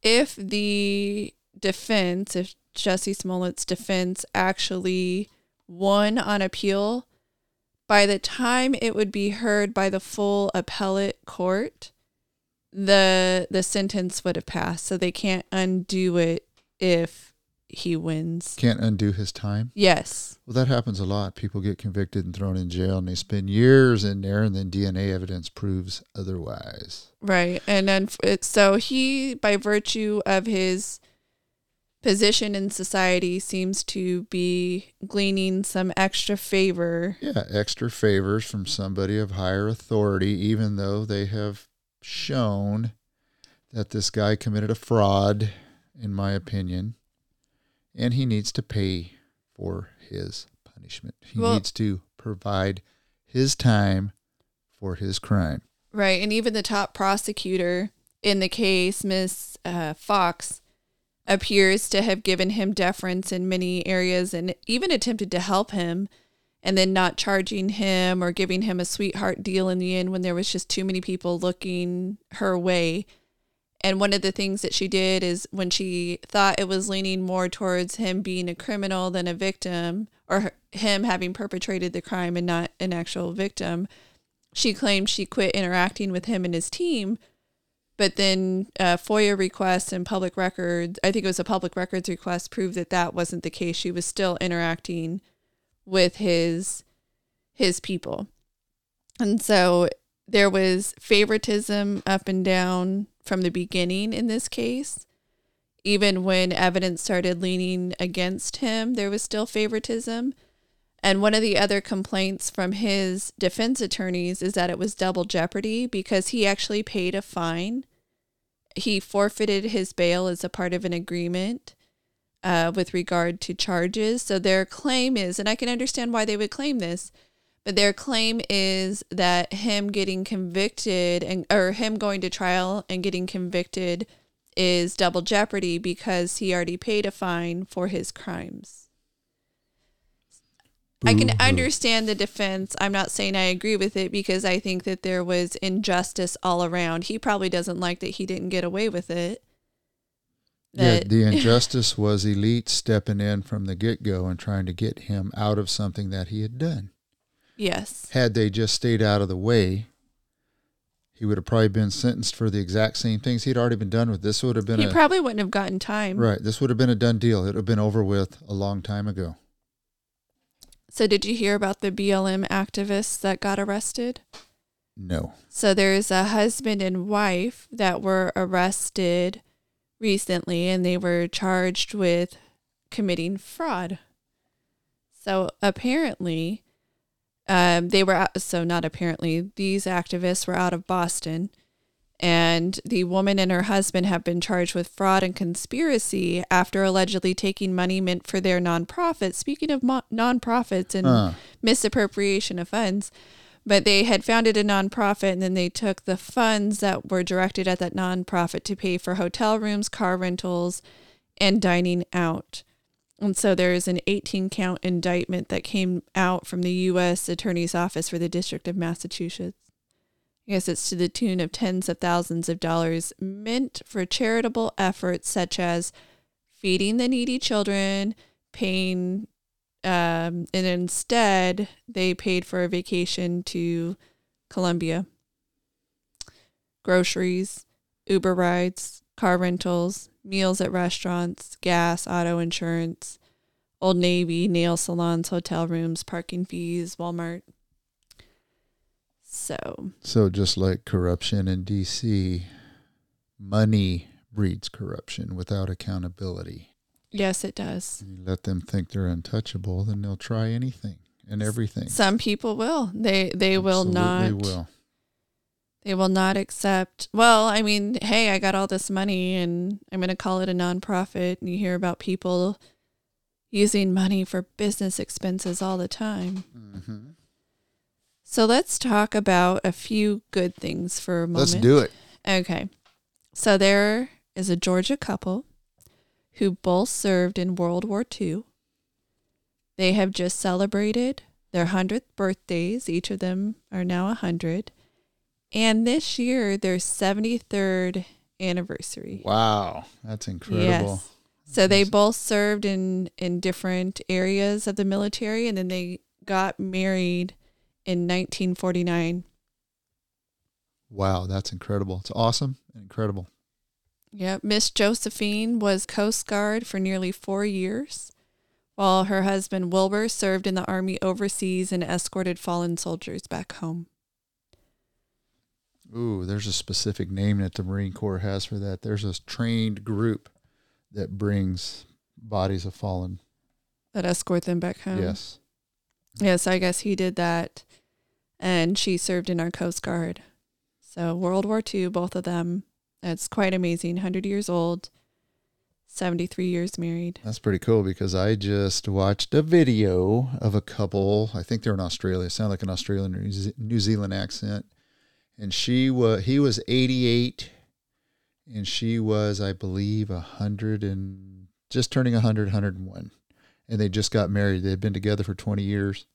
if the defense, if Jussie Smollett's defense actually won on appeal, by the time it would be heard by the full appellate court, the the sentence would have passed. So they can't undo it if he wins. Can't undo his time. Yes. Well, that happens a lot. People get convicted and thrown in jail, and they spend years in there, and then DNA evidence proves otherwise. Right. And then so he, by virtue of his position in society, seems to be gleaning some extra favor. Yeah, extra favors from somebody of higher authority, even though they have shown that this guy committed a fraud, in my opinion, and he needs to pay for his punishment. He Well- needs to provide his time for his crime. Right. And even the top prosecutor in the case, Miss uh, Foxx, appears to have given him deference in many areas and even attempted to help him and then not charging him or giving him a sweetheart deal in the end when there was just too many people looking her way. And one of the things that she did is when she thought it was leaning more towards him being a criminal than a victim or him having perpetrated the crime and not an actual victim, she claimed she quit interacting with him and his team. But then uh, FOIA requests and public records, I think it was a public records request, proved that that wasn't the case. She was still interacting with his his people. And so there was favoritism up and down from the beginning in this case. Even when evidence started leaning against him, there was still favoritism. And one of the other complaints from his defense attorneys is that it was double jeopardy because he actually paid a fine. He forfeited his bail as a part of an agreement uh, with regard to charges. So their claim is, and I can understand why they would claim this, but their claim is that him getting convicted and or him going to trial and getting convicted is double jeopardy because he already paid a fine for his crimes. I can mm-hmm. understand the defense. I'm not saying I agree with it because I think that there was injustice all around. He probably doesn't like that he didn't get away with it. Yeah, the injustice was elite stepping in from the get go and trying to get him out of something that he had done. Yes. Had they just stayed out of the way, he would have probably been sentenced for the exact same things he'd already been done with. This would have been He a probably wouldn't have gotten time. right. This would have been a done deal. It would have been over with a long time ago. So, did you hear about the BLM activists that got arrested? No. So, there's a husband and wife that were arrested recently and they were charged with committing fraud. So, apparently, um, they were out, so not apparently, these activists were out of Boston. And the woman and her husband have been charged with fraud and conspiracy after allegedly taking money meant for their nonprofit. Speaking of mo- nonprofits and Huh. misappropriation of funds, but they had founded a nonprofit and then they took the funds that were directed at that nonprofit to pay for hotel rooms, car rentals, and dining out. And so there is an 18 count indictment that came out from the U.S. Attorney's Office for the District of Massachusetts. I guess it's to the tune of tens of thousands of dollars meant for charitable efforts such as feeding the needy children, paying, um, and instead they paid for a vacation to Colombia, groceries, Uber rides, car rentals, meals at restaurants, gas, auto insurance, Old Navy, nail salons, hotel rooms, parking fees, Walmart. So, So just like corruption in D.C., money breeds corruption without accountability. yes, it does. And you let them think they're untouchable, then they'll try anything and everything. Some people will. They they will not will. they will not accept. Well, I mean, hey, I got all this money and I'm going to call it a nonprofit and you hear about people using money for business expenses all the time. hmm So let's talk about a few good things for a moment. Let's do it. Okay. So there is a Georgia couple who both served in World War II. They have just celebrated their 100th birthdays. Each of them are now 100. And this year, their 73rd anniversary. Wow, that's incredible. Yes. So they both served in, in different areas of the military and then they got married in 1949. Wow, that's incredible. It's awesome and incredible. Yep. Miss Josephine was Coast Guard for nearly four years, while her husband Wilbur served in the Army overseas and escorted fallen soldiers back home. Ooh, there's a specific name that the Marine Corps has for that. There's a trained group that brings bodies of fallen. That escort them back home. Yes. Yes, I guess he did that. And she served in our Coast Guard. So World War II, both of them. That's quite amazing. 100 years old, 73 years married. That's pretty cool because I just watched a video of a couple. I think they're in Australia. Sound like an Australian or New Zealand accent. And she was he was 88 and she was I believe 100 and just turning 100 101. And they just got married. They had been together for 20 years.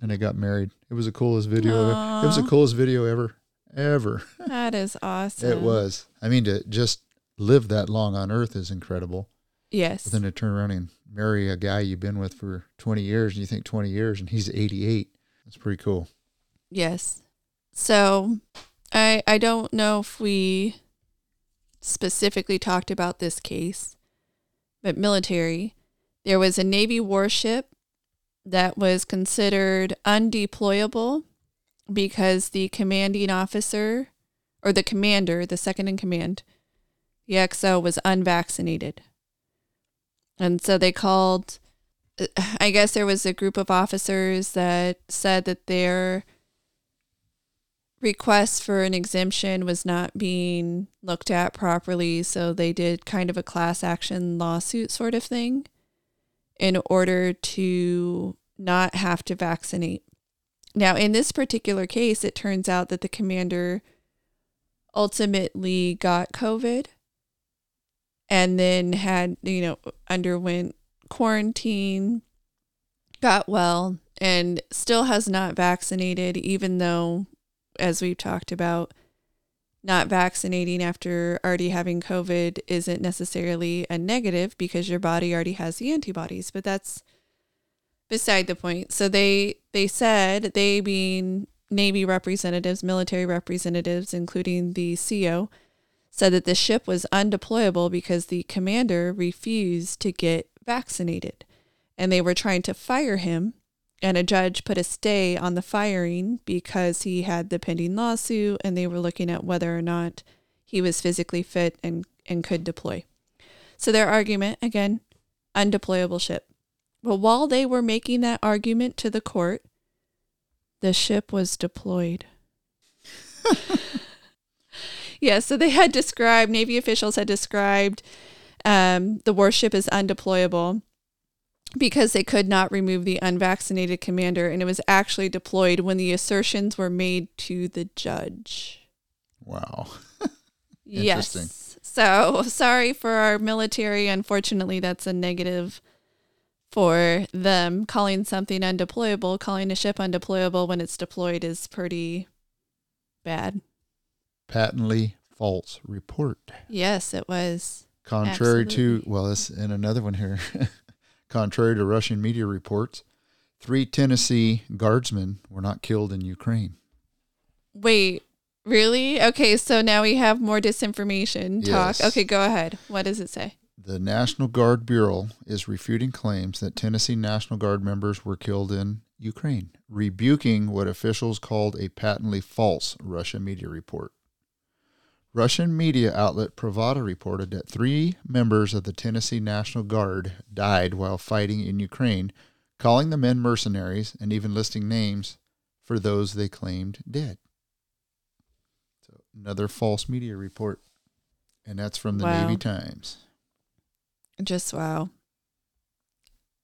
And they got married. It was the coolest video ever. It was the coolest video ever ever. That is awesome. It was. I mean to just live that long on earth is incredible. Yes. But then to turn around and marry a guy you've been with for 20 years and you think 20 years and he's 88. That's pretty cool. Yes. So I I don't know if we specifically talked about this case, but military. There was a Navy warship that was considered undeployable because the commanding officer or the commander, the second in command, the XO was unvaccinated. And so they called I guess there was a group of officers that said that their request for an exemption was not being looked at properly. So they did kind of a class action lawsuit sort of thing in order to not have to vaccinate. Now, in this particular case, it turns out that the commander ultimately got COVID and then had, you know, underwent quarantine, got well, and still has not vaccinated, even though, as we've talked about, not vaccinating after already having COVID isn't necessarily a negative because your body already has the antibodies. But that's beside the point. So they they said they being Navy representatives, military representatives, including the CO, said that the ship was undeployable because the commander refused to get vaccinated, and they were trying to fire him. And a judge put a stay on the firing because he had the pending lawsuit, and they were looking at whether or not he was physically fit and, and could deploy. So their argument again, undeployable ship. But while they were making that argument to the court, the ship was deployed. yeah, so they had described, Navy officials had described um, the warship as undeployable because they could not remove the unvaccinated commander, and it was actually deployed when the assertions were made to the judge. Wow. yes. So sorry for our military. Unfortunately, that's a negative for them. Calling something undeployable, calling a ship undeployable when it's deployed is pretty bad. Patently false report. Yes, it was. Contrary Absolutely. to, well, this and another one here. Contrary to Russian media reports, three Tennessee guardsmen were not killed in Ukraine. Wait, really? Okay, so now we have more disinformation talk. Yes. Okay, go ahead. What does it say? The National Guard Bureau is refuting claims that Tennessee National Guard members were killed in Ukraine, rebuking what officials called a patently false Russian media report. Russian media outlet Pravda reported that three members of the Tennessee National Guard died while fighting in Ukraine, calling the men mercenaries and even listing names for those they claimed dead. So another false media report, and that's from the wow. Navy Times. Just wow.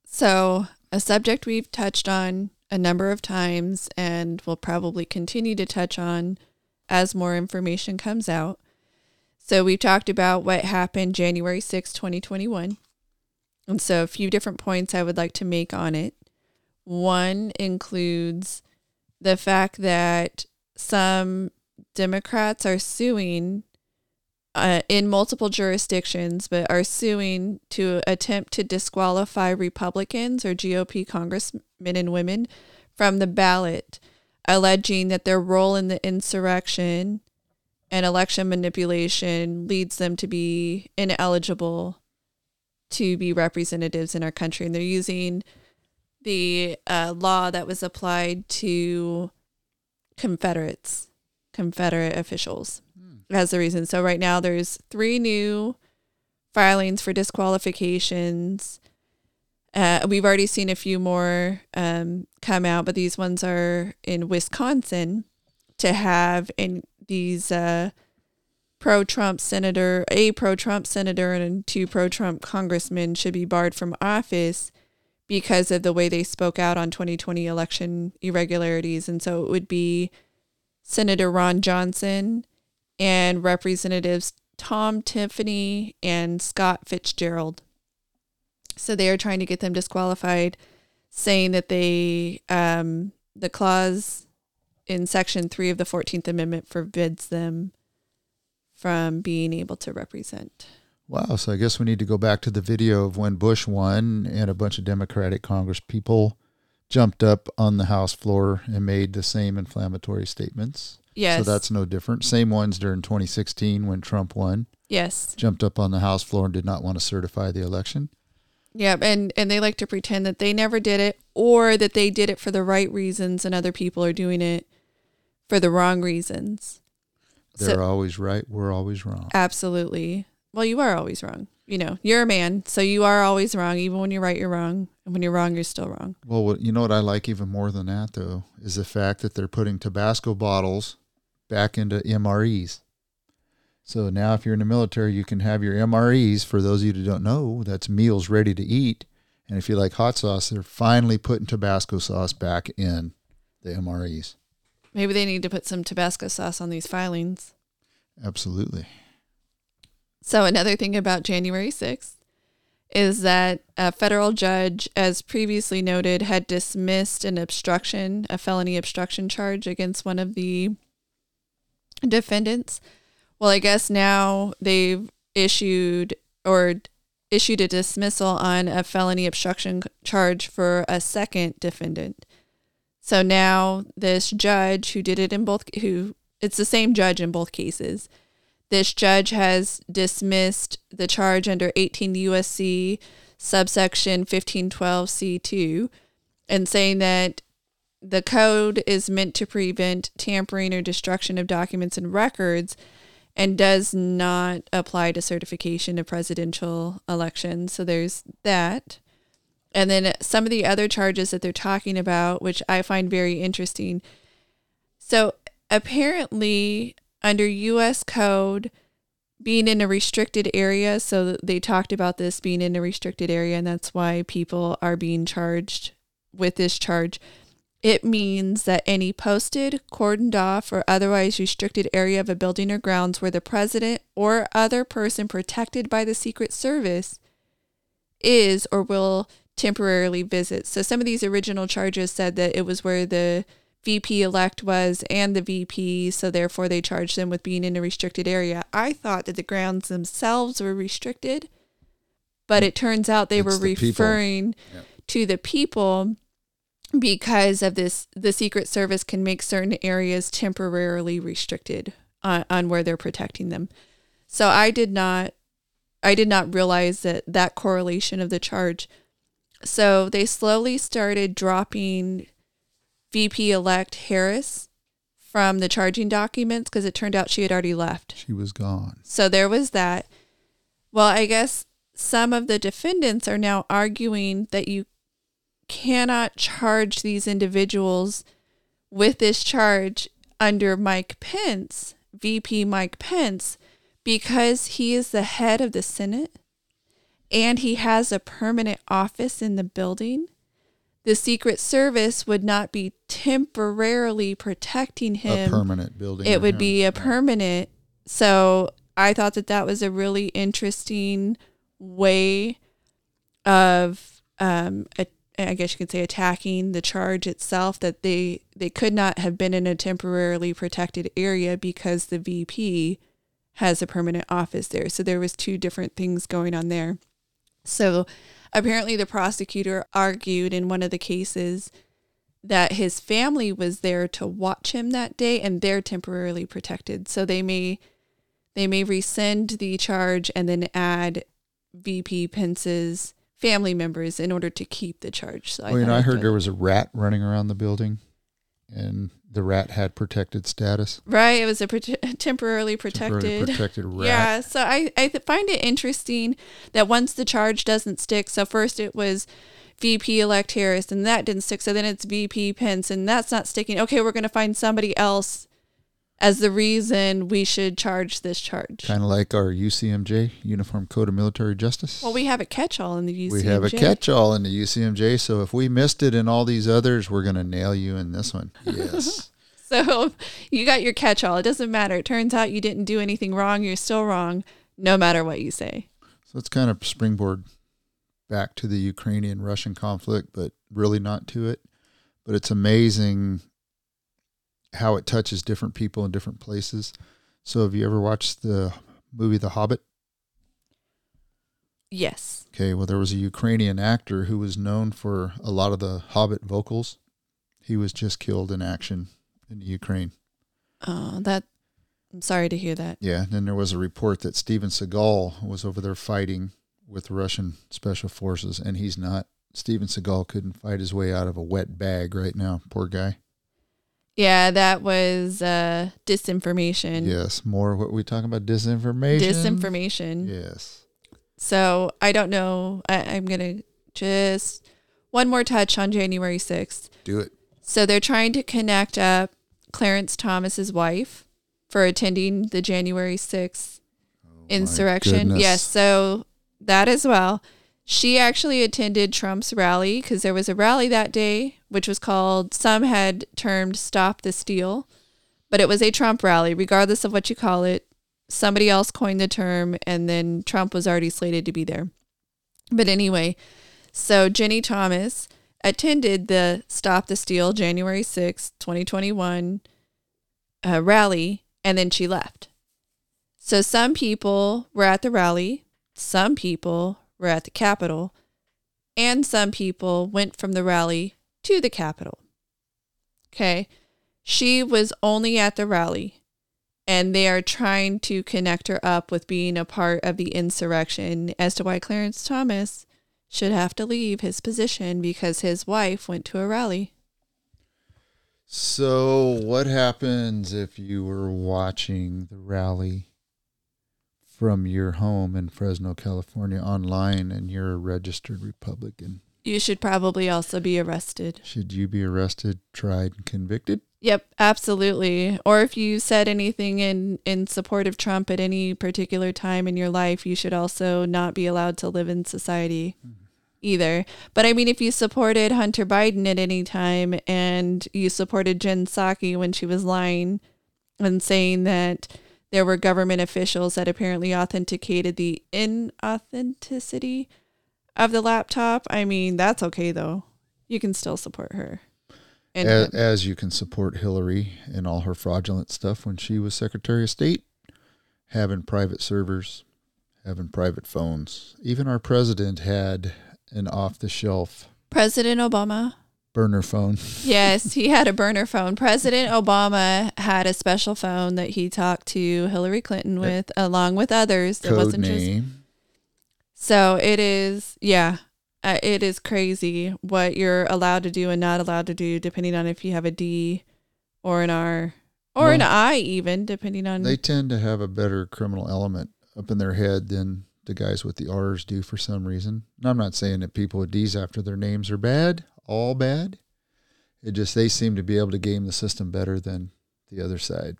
So, a subject we've touched on a number of times and will probably continue to touch on as more information comes out. So we've talked about what happened January 6, 2021. And so a few different points I would like to make on it. One includes the fact that some Democrats are suing uh, in multiple jurisdictions, but are suing to attempt to disqualify Republicans or GOP congressmen and women from the ballot alleging that their role in the insurrection and election manipulation leads them to be ineligible to be representatives in our country. And they're using the uh, law that was applied to Confederates, Confederate officials hmm. as the reason. So right now there's three new filings for disqualifications uh, we've already seen a few more um, come out, but these ones are in Wisconsin to have in these uh, pro-Trump senator, a pro-Trump senator, and two pro-Trump congressmen should be barred from office because of the way they spoke out on 2020 election irregularities, and so it would be Senator Ron Johnson and Representatives Tom Tiffany and Scott Fitzgerald. So they are trying to get them disqualified, saying that they um, the clause in Section Three of the Fourteenth Amendment forbids them from being able to represent. Wow. So I guess we need to go back to the video of when Bush won and a bunch of Democratic Congress people jumped up on the House floor and made the same inflammatory statements. Yes. So that's no different. Same ones during 2016 when Trump won. Yes. Jumped up on the House floor and did not want to certify the election. Yeah, and and they like to pretend that they never did it or that they did it for the right reasons and other people are doing it for the wrong reasons. They're so, always right, we're always wrong. Absolutely. Well, you are always wrong. You know, you're a man, so you are always wrong. Even when you're right, you're wrong. And when you're wrong, you're still wrong. Well, what, you know what I like even more than that, though, is the fact that they're putting Tabasco bottles back into MREs. So now, if you're in the military, you can have your MREs. For those of you who don't know, that's meals ready to eat. And if you like hot sauce, they're finally putting Tabasco sauce back in the MREs. Maybe they need to put some Tabasco sauce on these filings. Absolutely. So, another thing about January 6th is that a federal judge, as previously noted, had dismissed an obstruction, a felony obstruction charge against one of the defendants well, I guess now they've issued or issued a dismissal on a felony obstruction charge for a second defendant. So now this judge who did it in both who it's the same judge in both cases. This judge has dismissed the charge under 18 USC subsection 1512C2 and saying that the code is meant to prevent tampering or destruction of documents and records and does not apply to certification of presidential elections. So there's that. And then some of the other charges that they're talking about, which I find very interesting. So apparently, under US code, being in a restricted area, so they talked about this being in a restricted area, and that's why people are being charged with this charge. It means that any posted, cordoned off, or otherwise restricted area of a building or grounds where the president or other person protected by the Secret Service is or will temporarily visit. So some of these original charges said that it was where the VP elect was and the VP, so therefore they charged them with being in a restricted area. I thought that the grounds themselves were restricted, but it turns out they It's were the referring to the people because of this the secret service can make certain areas temporarily restricted on, on where they're protecting them so i did not i did not realize that that correlation of the charge so they slowly started dropping vp elect harris from the charging documents because it turned out she had already left She was gone. so there was that. Well, I guess some of the defendants are now arguing that you cannot charge these individuals with this charge under Mike Pence, VP Mike Pence, because he is the head of the Senate and he has a permanent office in the building. The Secret Service would not be temporarily protecting him a permanent building. it would him. be a permanent. So I thought that that was a really interesting way of, um, a, I guess you could say, attacking the charge itself. That they they could not have been in a temporarily protected area because the VP has a permanent office there. So there was two different things going on there. So apparently the prosecutor argued in one of the cases that his family was there to watch him that day and they're temporarily protected. So they may they may rescind the charge and then add VP Pence's family members in order to keep the charge. So Well, you know, I I'd heard there was a rat running around the building, and the rat had protected status. right. It was a prote- temporarily protected. Temporarily protected rat. Yeah, so I, I th- find it interesting that once the charge doesn't stick, so first it was VP elect Harris and that didn't stick, so then it's VP Pence and that's not sticking. Okay, we're going to find somebody else as the reason we should charge this charge. Kind of like our UCMJ, Uniform Code of Military Justice. Well, we have a catch-all in the UCMJ. we have a catch-all in the UCMJ, so if we missed it in all these others, we're going to nail you in this one. Yes. So you got your catch-all. It doesn't matter. It turns out you didn't do anything wrong. You're still wrong, no matter what you say. so it's kind of springboard back to the Ukrainian-Russian conflict, but really not to it. But it's amazing how it touches different people in different places. So have you ever watched the movie The Hobbit? Yes. Okay, well, there was a Ukrainian actor who was known for a lot of the Hobbit vocals. He was just killed in action in Ukraine. Oh, that. I'm sorry to hear that. Yeah, and then there was a report that Steven Seagal was over there fighting with Russian special forces, and he's not. Steven Seagal couldn't fight his way out of a wet bag right now. Poor guy. Yeah, that was uh, disinformation. Yes, more what we talking about disinformation. Disinformation. Yes. So I don't know. I, I'm gonna just one more touch on January 6th. Do it. So they're trying to connect up Clarence Thomas's wife for attending the January 6th insurrection. Oh goodness. Yes, so that as well. She actually attended Trump's rally because there was a rally that day, which was called, some had termed Stop the Steal, but it was a Trump rally, regardless of what you call it. Somebody else coined the term, and then Trump was already slated to be there. But anyway, so Ginni Thomas attended the Stop the Steal January sixth, 2021 uh, rally, and then she left. So some people were at the rally, some people were at the Capitol, and some people went from the rally to the Capitol. Okay. She was only at the rally, and they are trying to connect her up with being a part of the insurrection as to why Clarence Thomas should have to leave his position because his wife went to a rally. So, what happens if you were watching the rally from your home in Fresno, California, online and you're a registered Republican? You should probably also be arrested. Should you be arrested, tried, and convicted? Yep, absolutely. Or if you said anything in, in support of Trump at any particular time in your life, you should also not be allowed to live in society. Mm-hmm either. But I mean, if you supported Hunter Biden at any time and you supported Jen Psaki when she was lying and saying that there were government officials that apparently authenticated the inauthenticity of the laptop, I mean, that's okay though. You can still support her. And as, as you can support Hillary and all her fraudulent stuff when she was Secretary of State, having private servers, having private phones. Even our president had an off the shelf President Obama. burner phone. Yes, he had a burner phone. President Obama had a special phone that he talked to Hillary Clinton with, along with others. Code it wasn't name. just. So it is, yeah, uh, it is crazy what you're allowed to do and not allowed to do, depending on if you have a D or an R or well, an I, even depending on. They tend to have a better criminal element up in their head than the guys with the R's do for some reason. And I'm not saying that people with D's after their names are bad, all bad. It just they seem to be able to game the system better than the other side.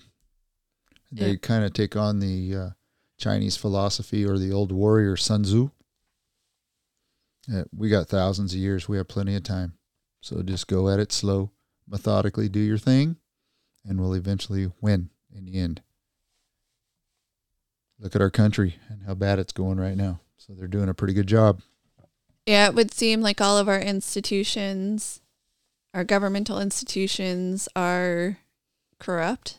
They yeah. kind of take on the uh, Chinese philosophy or the old warrior Sun Tzu. Yeah, we got thousands of years. We have plenty of time. So just go at it slow, methodically do your thing, and we'll eventually win in the end look at our country and how bad it's going right now. So they're doing a pretty good job. Yeah, it would seem like all of our institutions, our governmental institutions, are corrupt.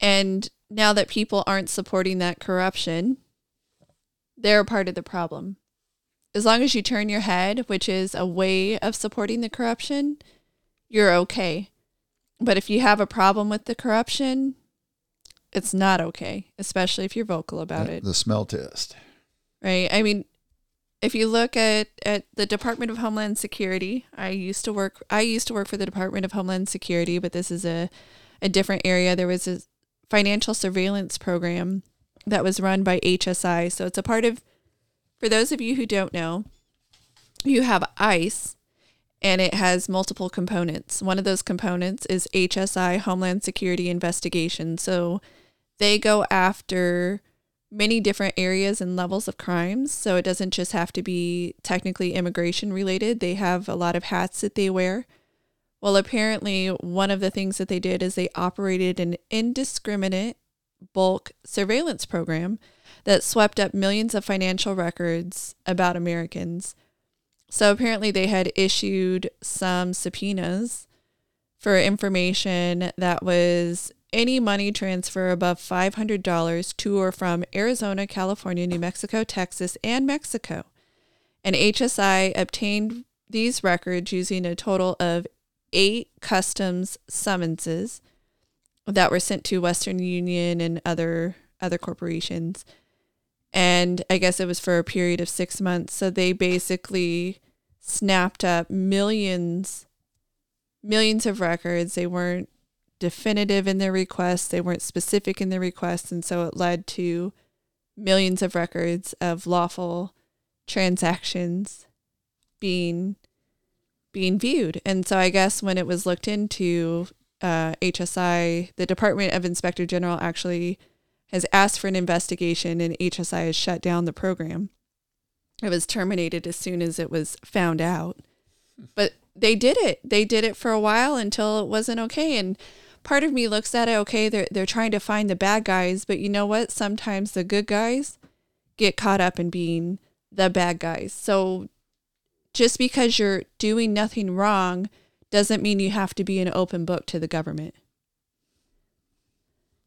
And now that people aren't supporting that corruption, they're a part of the problem. As long as you turn your head, which is a way of supporting the corruption, you're okay. But if you have a problem with the corruption, it's not okay, especially if you're vocal about it. The smell test. Right. I mean, if you look at, at the Department of Homeland Security, I used to work I used to work for the Department of Homeland Security, but this is a, a different area. There was a financial surveillance program that was run by HSI. So it's a part of for those of you who don't know, you have ICE and it has multiple components. One of those components is HSI Homeland Security Investigation. So they go after many different areas and levels of crimes. So it doesn't just have to be technically immigration related. They have a lot of hats that they wear. Well, apparently, one of the things that they did is they operated an indiscriminate bulk surveillance program that swept up millions of financial records about Americans. So apparently, they had issued some subpoenas for information that was any money transfer above $500 to or from Arizona, California, New Mexico, Texas, and Mexico. And HSI obtained these records using a total of eight customs summonses that were sent to Western Union and other other corporations. And I guess it was for a period of six months. So they basically snapped up millions, millions of records. They weren't definitive in their requests, they weren't specific in their requests, and so it led to millions of records of lawful transactions being being viewed. And so I guess when it was looked into, uh, HSI, the Department of Inspector General actually has asked for an investigation, and HSI has shut down the program. It was terminated as soon as it was found out. But they did it. They did it for a while until it wasn't okay. And part of me looks at it, okay, they're they're trying to find the bad guys, but you know what? Sometimes the good guys get caught up in being the bad guys. So just because you're doing nothing wrong doesn't mean you have to be an open book to the government.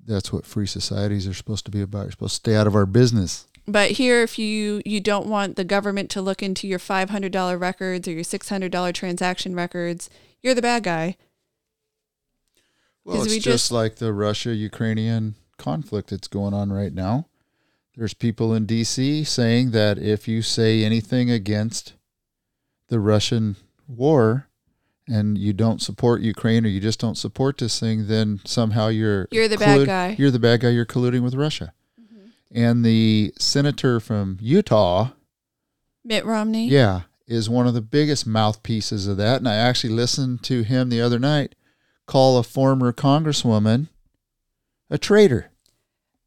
That's what free societies are supposed to be about. You're supposed to stay out of our business. But here, if you you don't want the government to look into your five hundred dollar records or your six hundred dollar transaction records, you're the bad guy. Well, it's we just, just- like the Russia Ukrainian conflict that's going on right now. There's people in DC saying that if you say anything against the Russian war and you don't support Ukraine or you just don't support this thing, then somehow you're You're the bad guy. You're the bad guy. You're colluding with Russia. Mm-hmm. And the senator from Utah, Mitt Romney. yeah, is one of the biggest mouthpieces of that. And I actually listened to him the other night call a former congresswoman a traitor.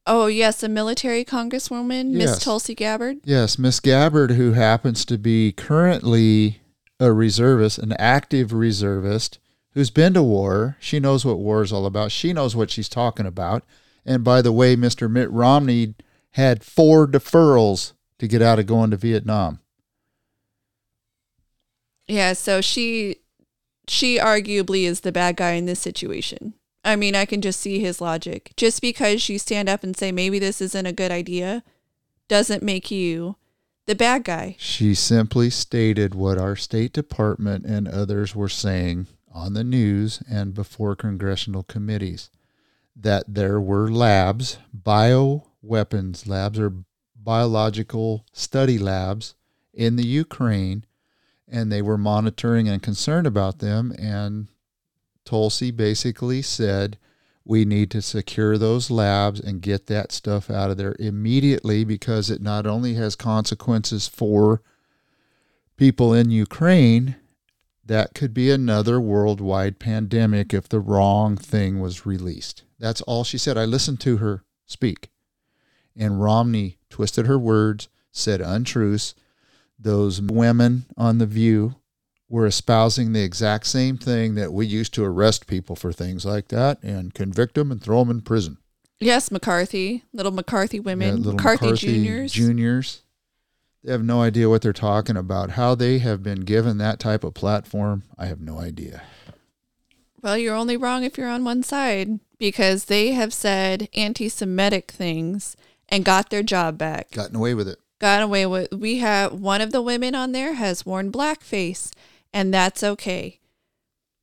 Oh yes, a military congresswoman, Miss Yes. Tulsi Gabbard. Yes, Miss Gabbard, who happens to be currently a reservist, an active reservist, who's been to war. She knows what war is all about. She knows what she's talking about. And by the way, Mr. Mitt Romney had four deferrals to get out of going to Vietnam. Yeah, so she she arguably is the bad guy in this situation. I mean, I can just see his logic. Just because you stand up and say maybe this isn't a good idea doesn't make you the bad guy. She simply stated what our State Department and others were saying on the news and before congressional committees that there were labs, bioweapons labs or biological study labs in the Ukraine, and they were monitoring and concerned about them. And Tulsi basically said, we need to secure those labs and get that stuff out of there immediately because it not only has consequences for people in Ukraine, that could be another worldwide pandemic if the wrong thing was released. That's all she said. I listened to her speak. And Romney twisted her words, said untruths. Those women on The View were espousing the exact same thing that we used to arrest people for things like that and convict them and throw them in prison. Yes, McCarthy, little McCarthy Yeah, women, little McCarthy, juniors. Juniors. They have no idea what they're talking about. How they have been given that type of platform, I have no idea. Well, you're only wrong if you're on one side because they have said anti-Semitic things and got their job back. Gotten away with it. Gotten away with we have one of the women on there has worn blackface and that's okay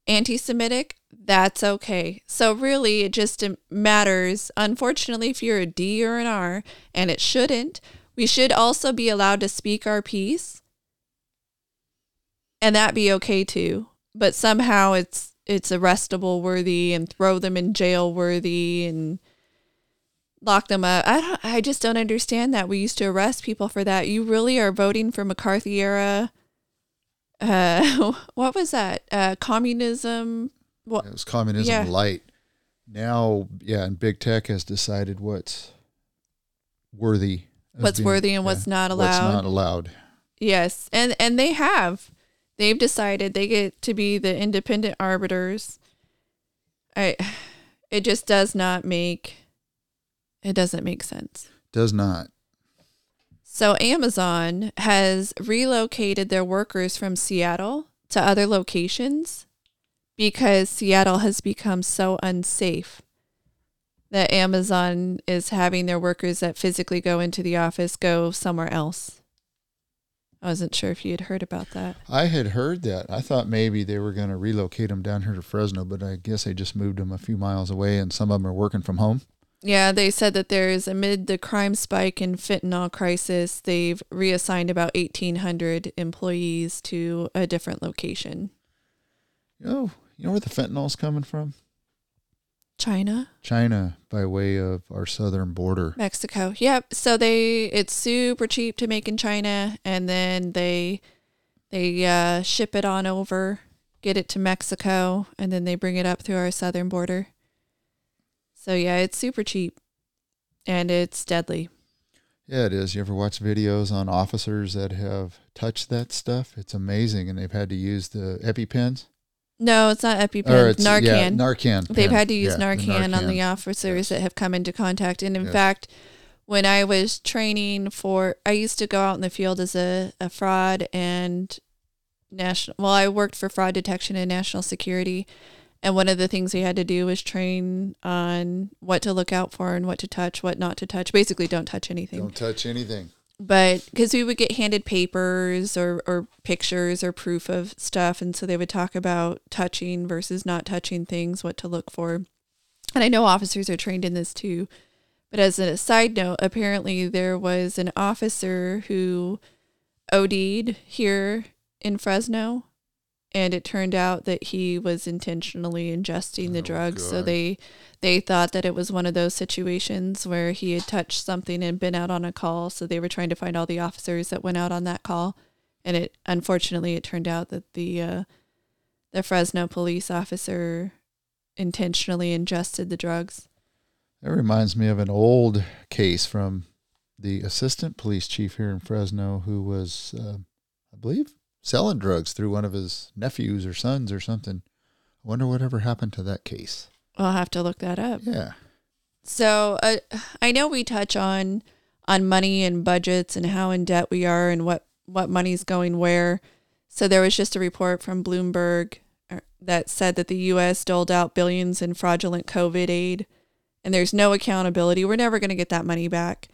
anti-semitic that's okay so really it just matters unfortunately if you're a d or an r and it shouldn't we should also be allowed to speak our piece and that be okay too but somehow it's it's arrestable worthy and throw them in jail worthy and lock them up. I don't, I just don't understand that. We used to arrest people for that. You really are voting for McCarthy era. Uh, what was that? Uh, communism. What? It was communism Yeah. light. Now, yeah, and big tech has decided what's worthy. What's being- worthy and what's not allowed. What's not allowed. Yes, and and they have. They've decided they get to be the independent arbiters. I, it just does not make. It doesn't make sense. Does not. So Amazon has relocated their workers from Seattle to other locations because Seattle has become so unsafe that Amazon is having their workers that physically go into the office go somewhere else. I wasn't sure if you had heard about that. I had heard that. I thought maybe they were going to relocate them down here to Fresno, but I guess they just moved them a few miles away, and some of them are working from home. Yeah, they said that there's amid the crime spike and fentanyl crisis, they've reassigned about 1,800 employees to a different location. Know, you know where the fentanyl's coming from? China? China, by way of our southern border. Mexico. Yep. So they it's super cheap to make in China and then they they uh, ship it on over, get it to Mexico, and then they bring it up through our southern border. So yeah, it's super cheap. And it's deadly. Yeah, it is. You ever watch videos on officers that have touched that stuff? It's amazing, and they've had to use the EpiPens. No, it's not EpiPen. Or it's Narcan. Yeah, Narcan. They've pen. had to use Yeah, Narcan, on the officers Yes. that have come into contact. And in Yes. fact, when I was training for, I used to go out in the field as a, a fraud and national, well, I worked for fraud detection and national security. And one of the things we had to do was train on what to look out for and what to touch, what not to touch. Basically, don't touch anything. Don't touch anything. But because we would get handed papers or, or pictures or proof of stuff. And so they would talk about touching versus not touching things, what to look for. And I know officers are trained in this too. But as a side note, apparently there was an officer who OD'd here in Fresno and it turned out that he was intentionally ingesting the Oh, drugs. So they they thought that it was one of those situations where he had touched something and been out on a call. So they were trying to find all the officers that went out on that call. And it unfortunately it turned out that the uh, the Fresno police officer intentionally ingested the drugs. That reminds me of an old case from the assistant police chief here in Fresno who was, uh, I believe, selling drugs through one of his nephews or sons or something. I wonder whatever happened to that case. I'll have to look that up Yeah. So uh, I know we touch on on money and budgets and how in debt we are and what what money's going where. So there was just a report from Bloomberg uh, that said that the U.S. doled out billions in fraudulent COVID aid, and there's no accountability. We're never going to get that money back.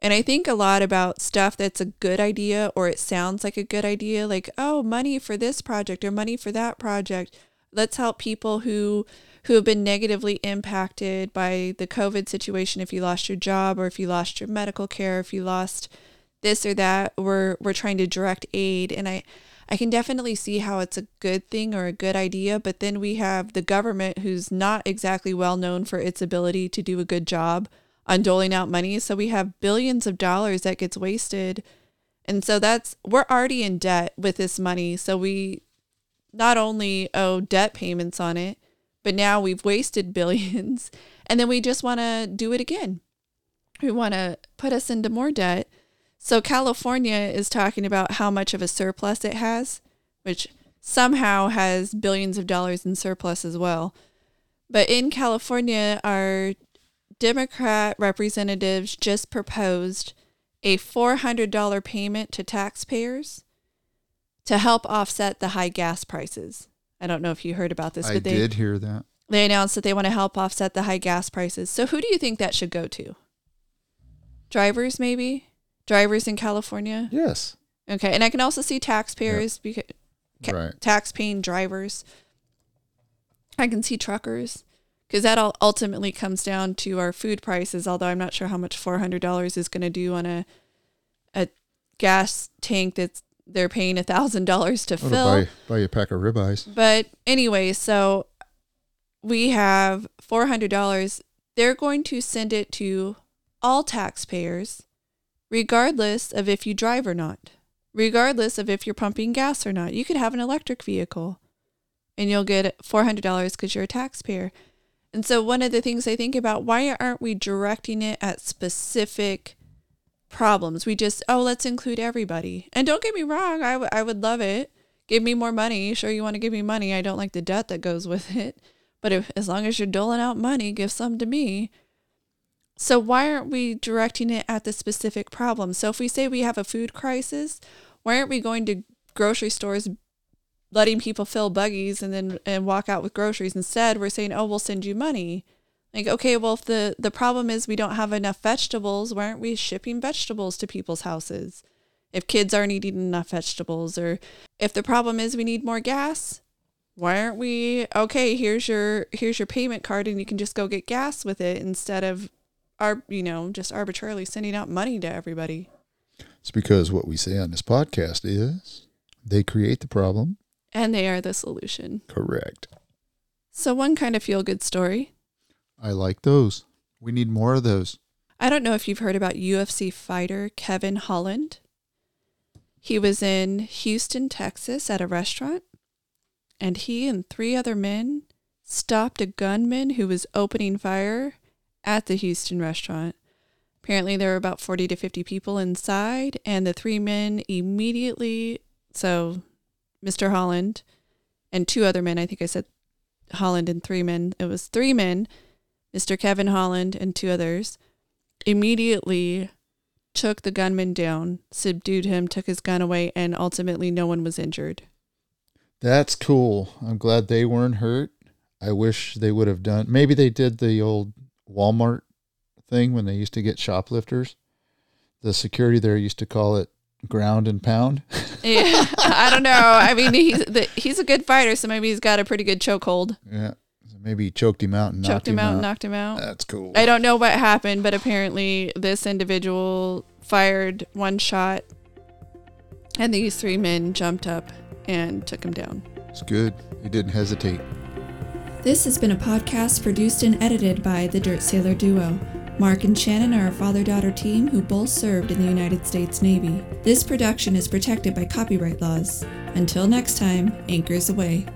And I think a lot about stuff that's a good idea or it sounds like a good idea, like, oh, money for this project or money for that project. Let's help people who who have been negatively impacted by the COVID situation. If you lost your job or if you lost your medical care, if you lost this or that, we're we're trying to direct aid. And I I can definitely see how it's a good thing or a good idea, but then we have the government who's not exactly well known for its ability to do a good job on doling out money. So we have billions of dollars that gets wasted. And so that's we're already in debt with this money. So we not only owe debt payments on it, but now we've wasted billions and then we just want to do it again. We want to put us into more debt. So California is talking about how much of a surplus it has, which somehow has billions of dollars in surplus as well. But in California, our Democrat representatives just proposed a $400 payment to taxpayers to help offset the high gas prices. I don't know if you heard about this, I but they did hear that. they announced that they want to help offset the high gas prices. So who do you think that should go to? Drivers maybe? Drivers in California? Yes. Okay. And I can also see taxpayers because ca- Right. tax paying drivers. I can see truckers because that all ultimately comes down to our food prices, although I'm not sure how much $400 is going to do on a a gas tank that's they're paying $1,000 to Oh, to fill. buy, buy you a pack of ribeyes. But anyway, so we have $400. They're going to send it to all taxpayers, regardless of if you drive or not, regardless of if you're pumping gas or not. You could have an electric vehicle and you'll get $400 because you're a taxpayer. And so, one of the things I think about why aren't we directing it at specific problems? We just, oh, let's include everybody. And don't get me wrong, I, w- I would love it give me more money. Sure, you want to give me money. I don't like the debt that goes with it. But if, as long as you're doling out money, give some to me. So why aren't we directing it at the specific problem? So if we say we have a food crisis, why aren't we going to grocery stores letting people fill buggies and then and walk out with groceries. Instead we're saying oh we'll send you money. Like okay well if the the problem is we don't have enough vegetables why aren't we shipping vegetables to people's houses? If kids aren't eating enough vegetables or if the problem is we need more gas why aren't we okay here's your here's your payment card and you can just go get gas with it instead of our you know just arbitrarily sending out money to everybody. It's because what we say on this podcast is they create the problem. And they are the solution Correct. so one kind of feel good story I like those. We need more of those. I don't know if you've heard about UFC fighter Kevin Holland. He was in Houston, Texas at a restaurant, and he and three other men stopped a gunman who was opening fire at the Houston restaurant. Apparently, there were about 40 to 50 people inside, and the three men immediately, so Mr. Holland and two other men, I think I said Holland and three men, it was three men, Mr. Kevin Holland and two others, immediately took the gunman down, subdued him, took his gun away, and ultimately no one was injured. That's cool. I'm glad they weren't hurt. I wish they would have done. Maybe they did the old Walmart thing when they used to get shoplifters. The security there used to call it ground and pound. Yeah, I don't know. I mean, he's the, he's a good fighter, so maybe he's got a pretty good chokehold. yeah. So maybe he choked him out and knocked Choked him out, out. and knocked him out. That's cool. I don't know what happened, but apparently this individual fired one shot, and these three men jumped up and took him down. It's good. He didn't hesitate. This has been a podcast produced and edited by the Dirt Sailor Duo. Mark and Shannon are a father daughter team who both served in the United States Navy. This production is protected by copyright laws. Until next time, anchors away.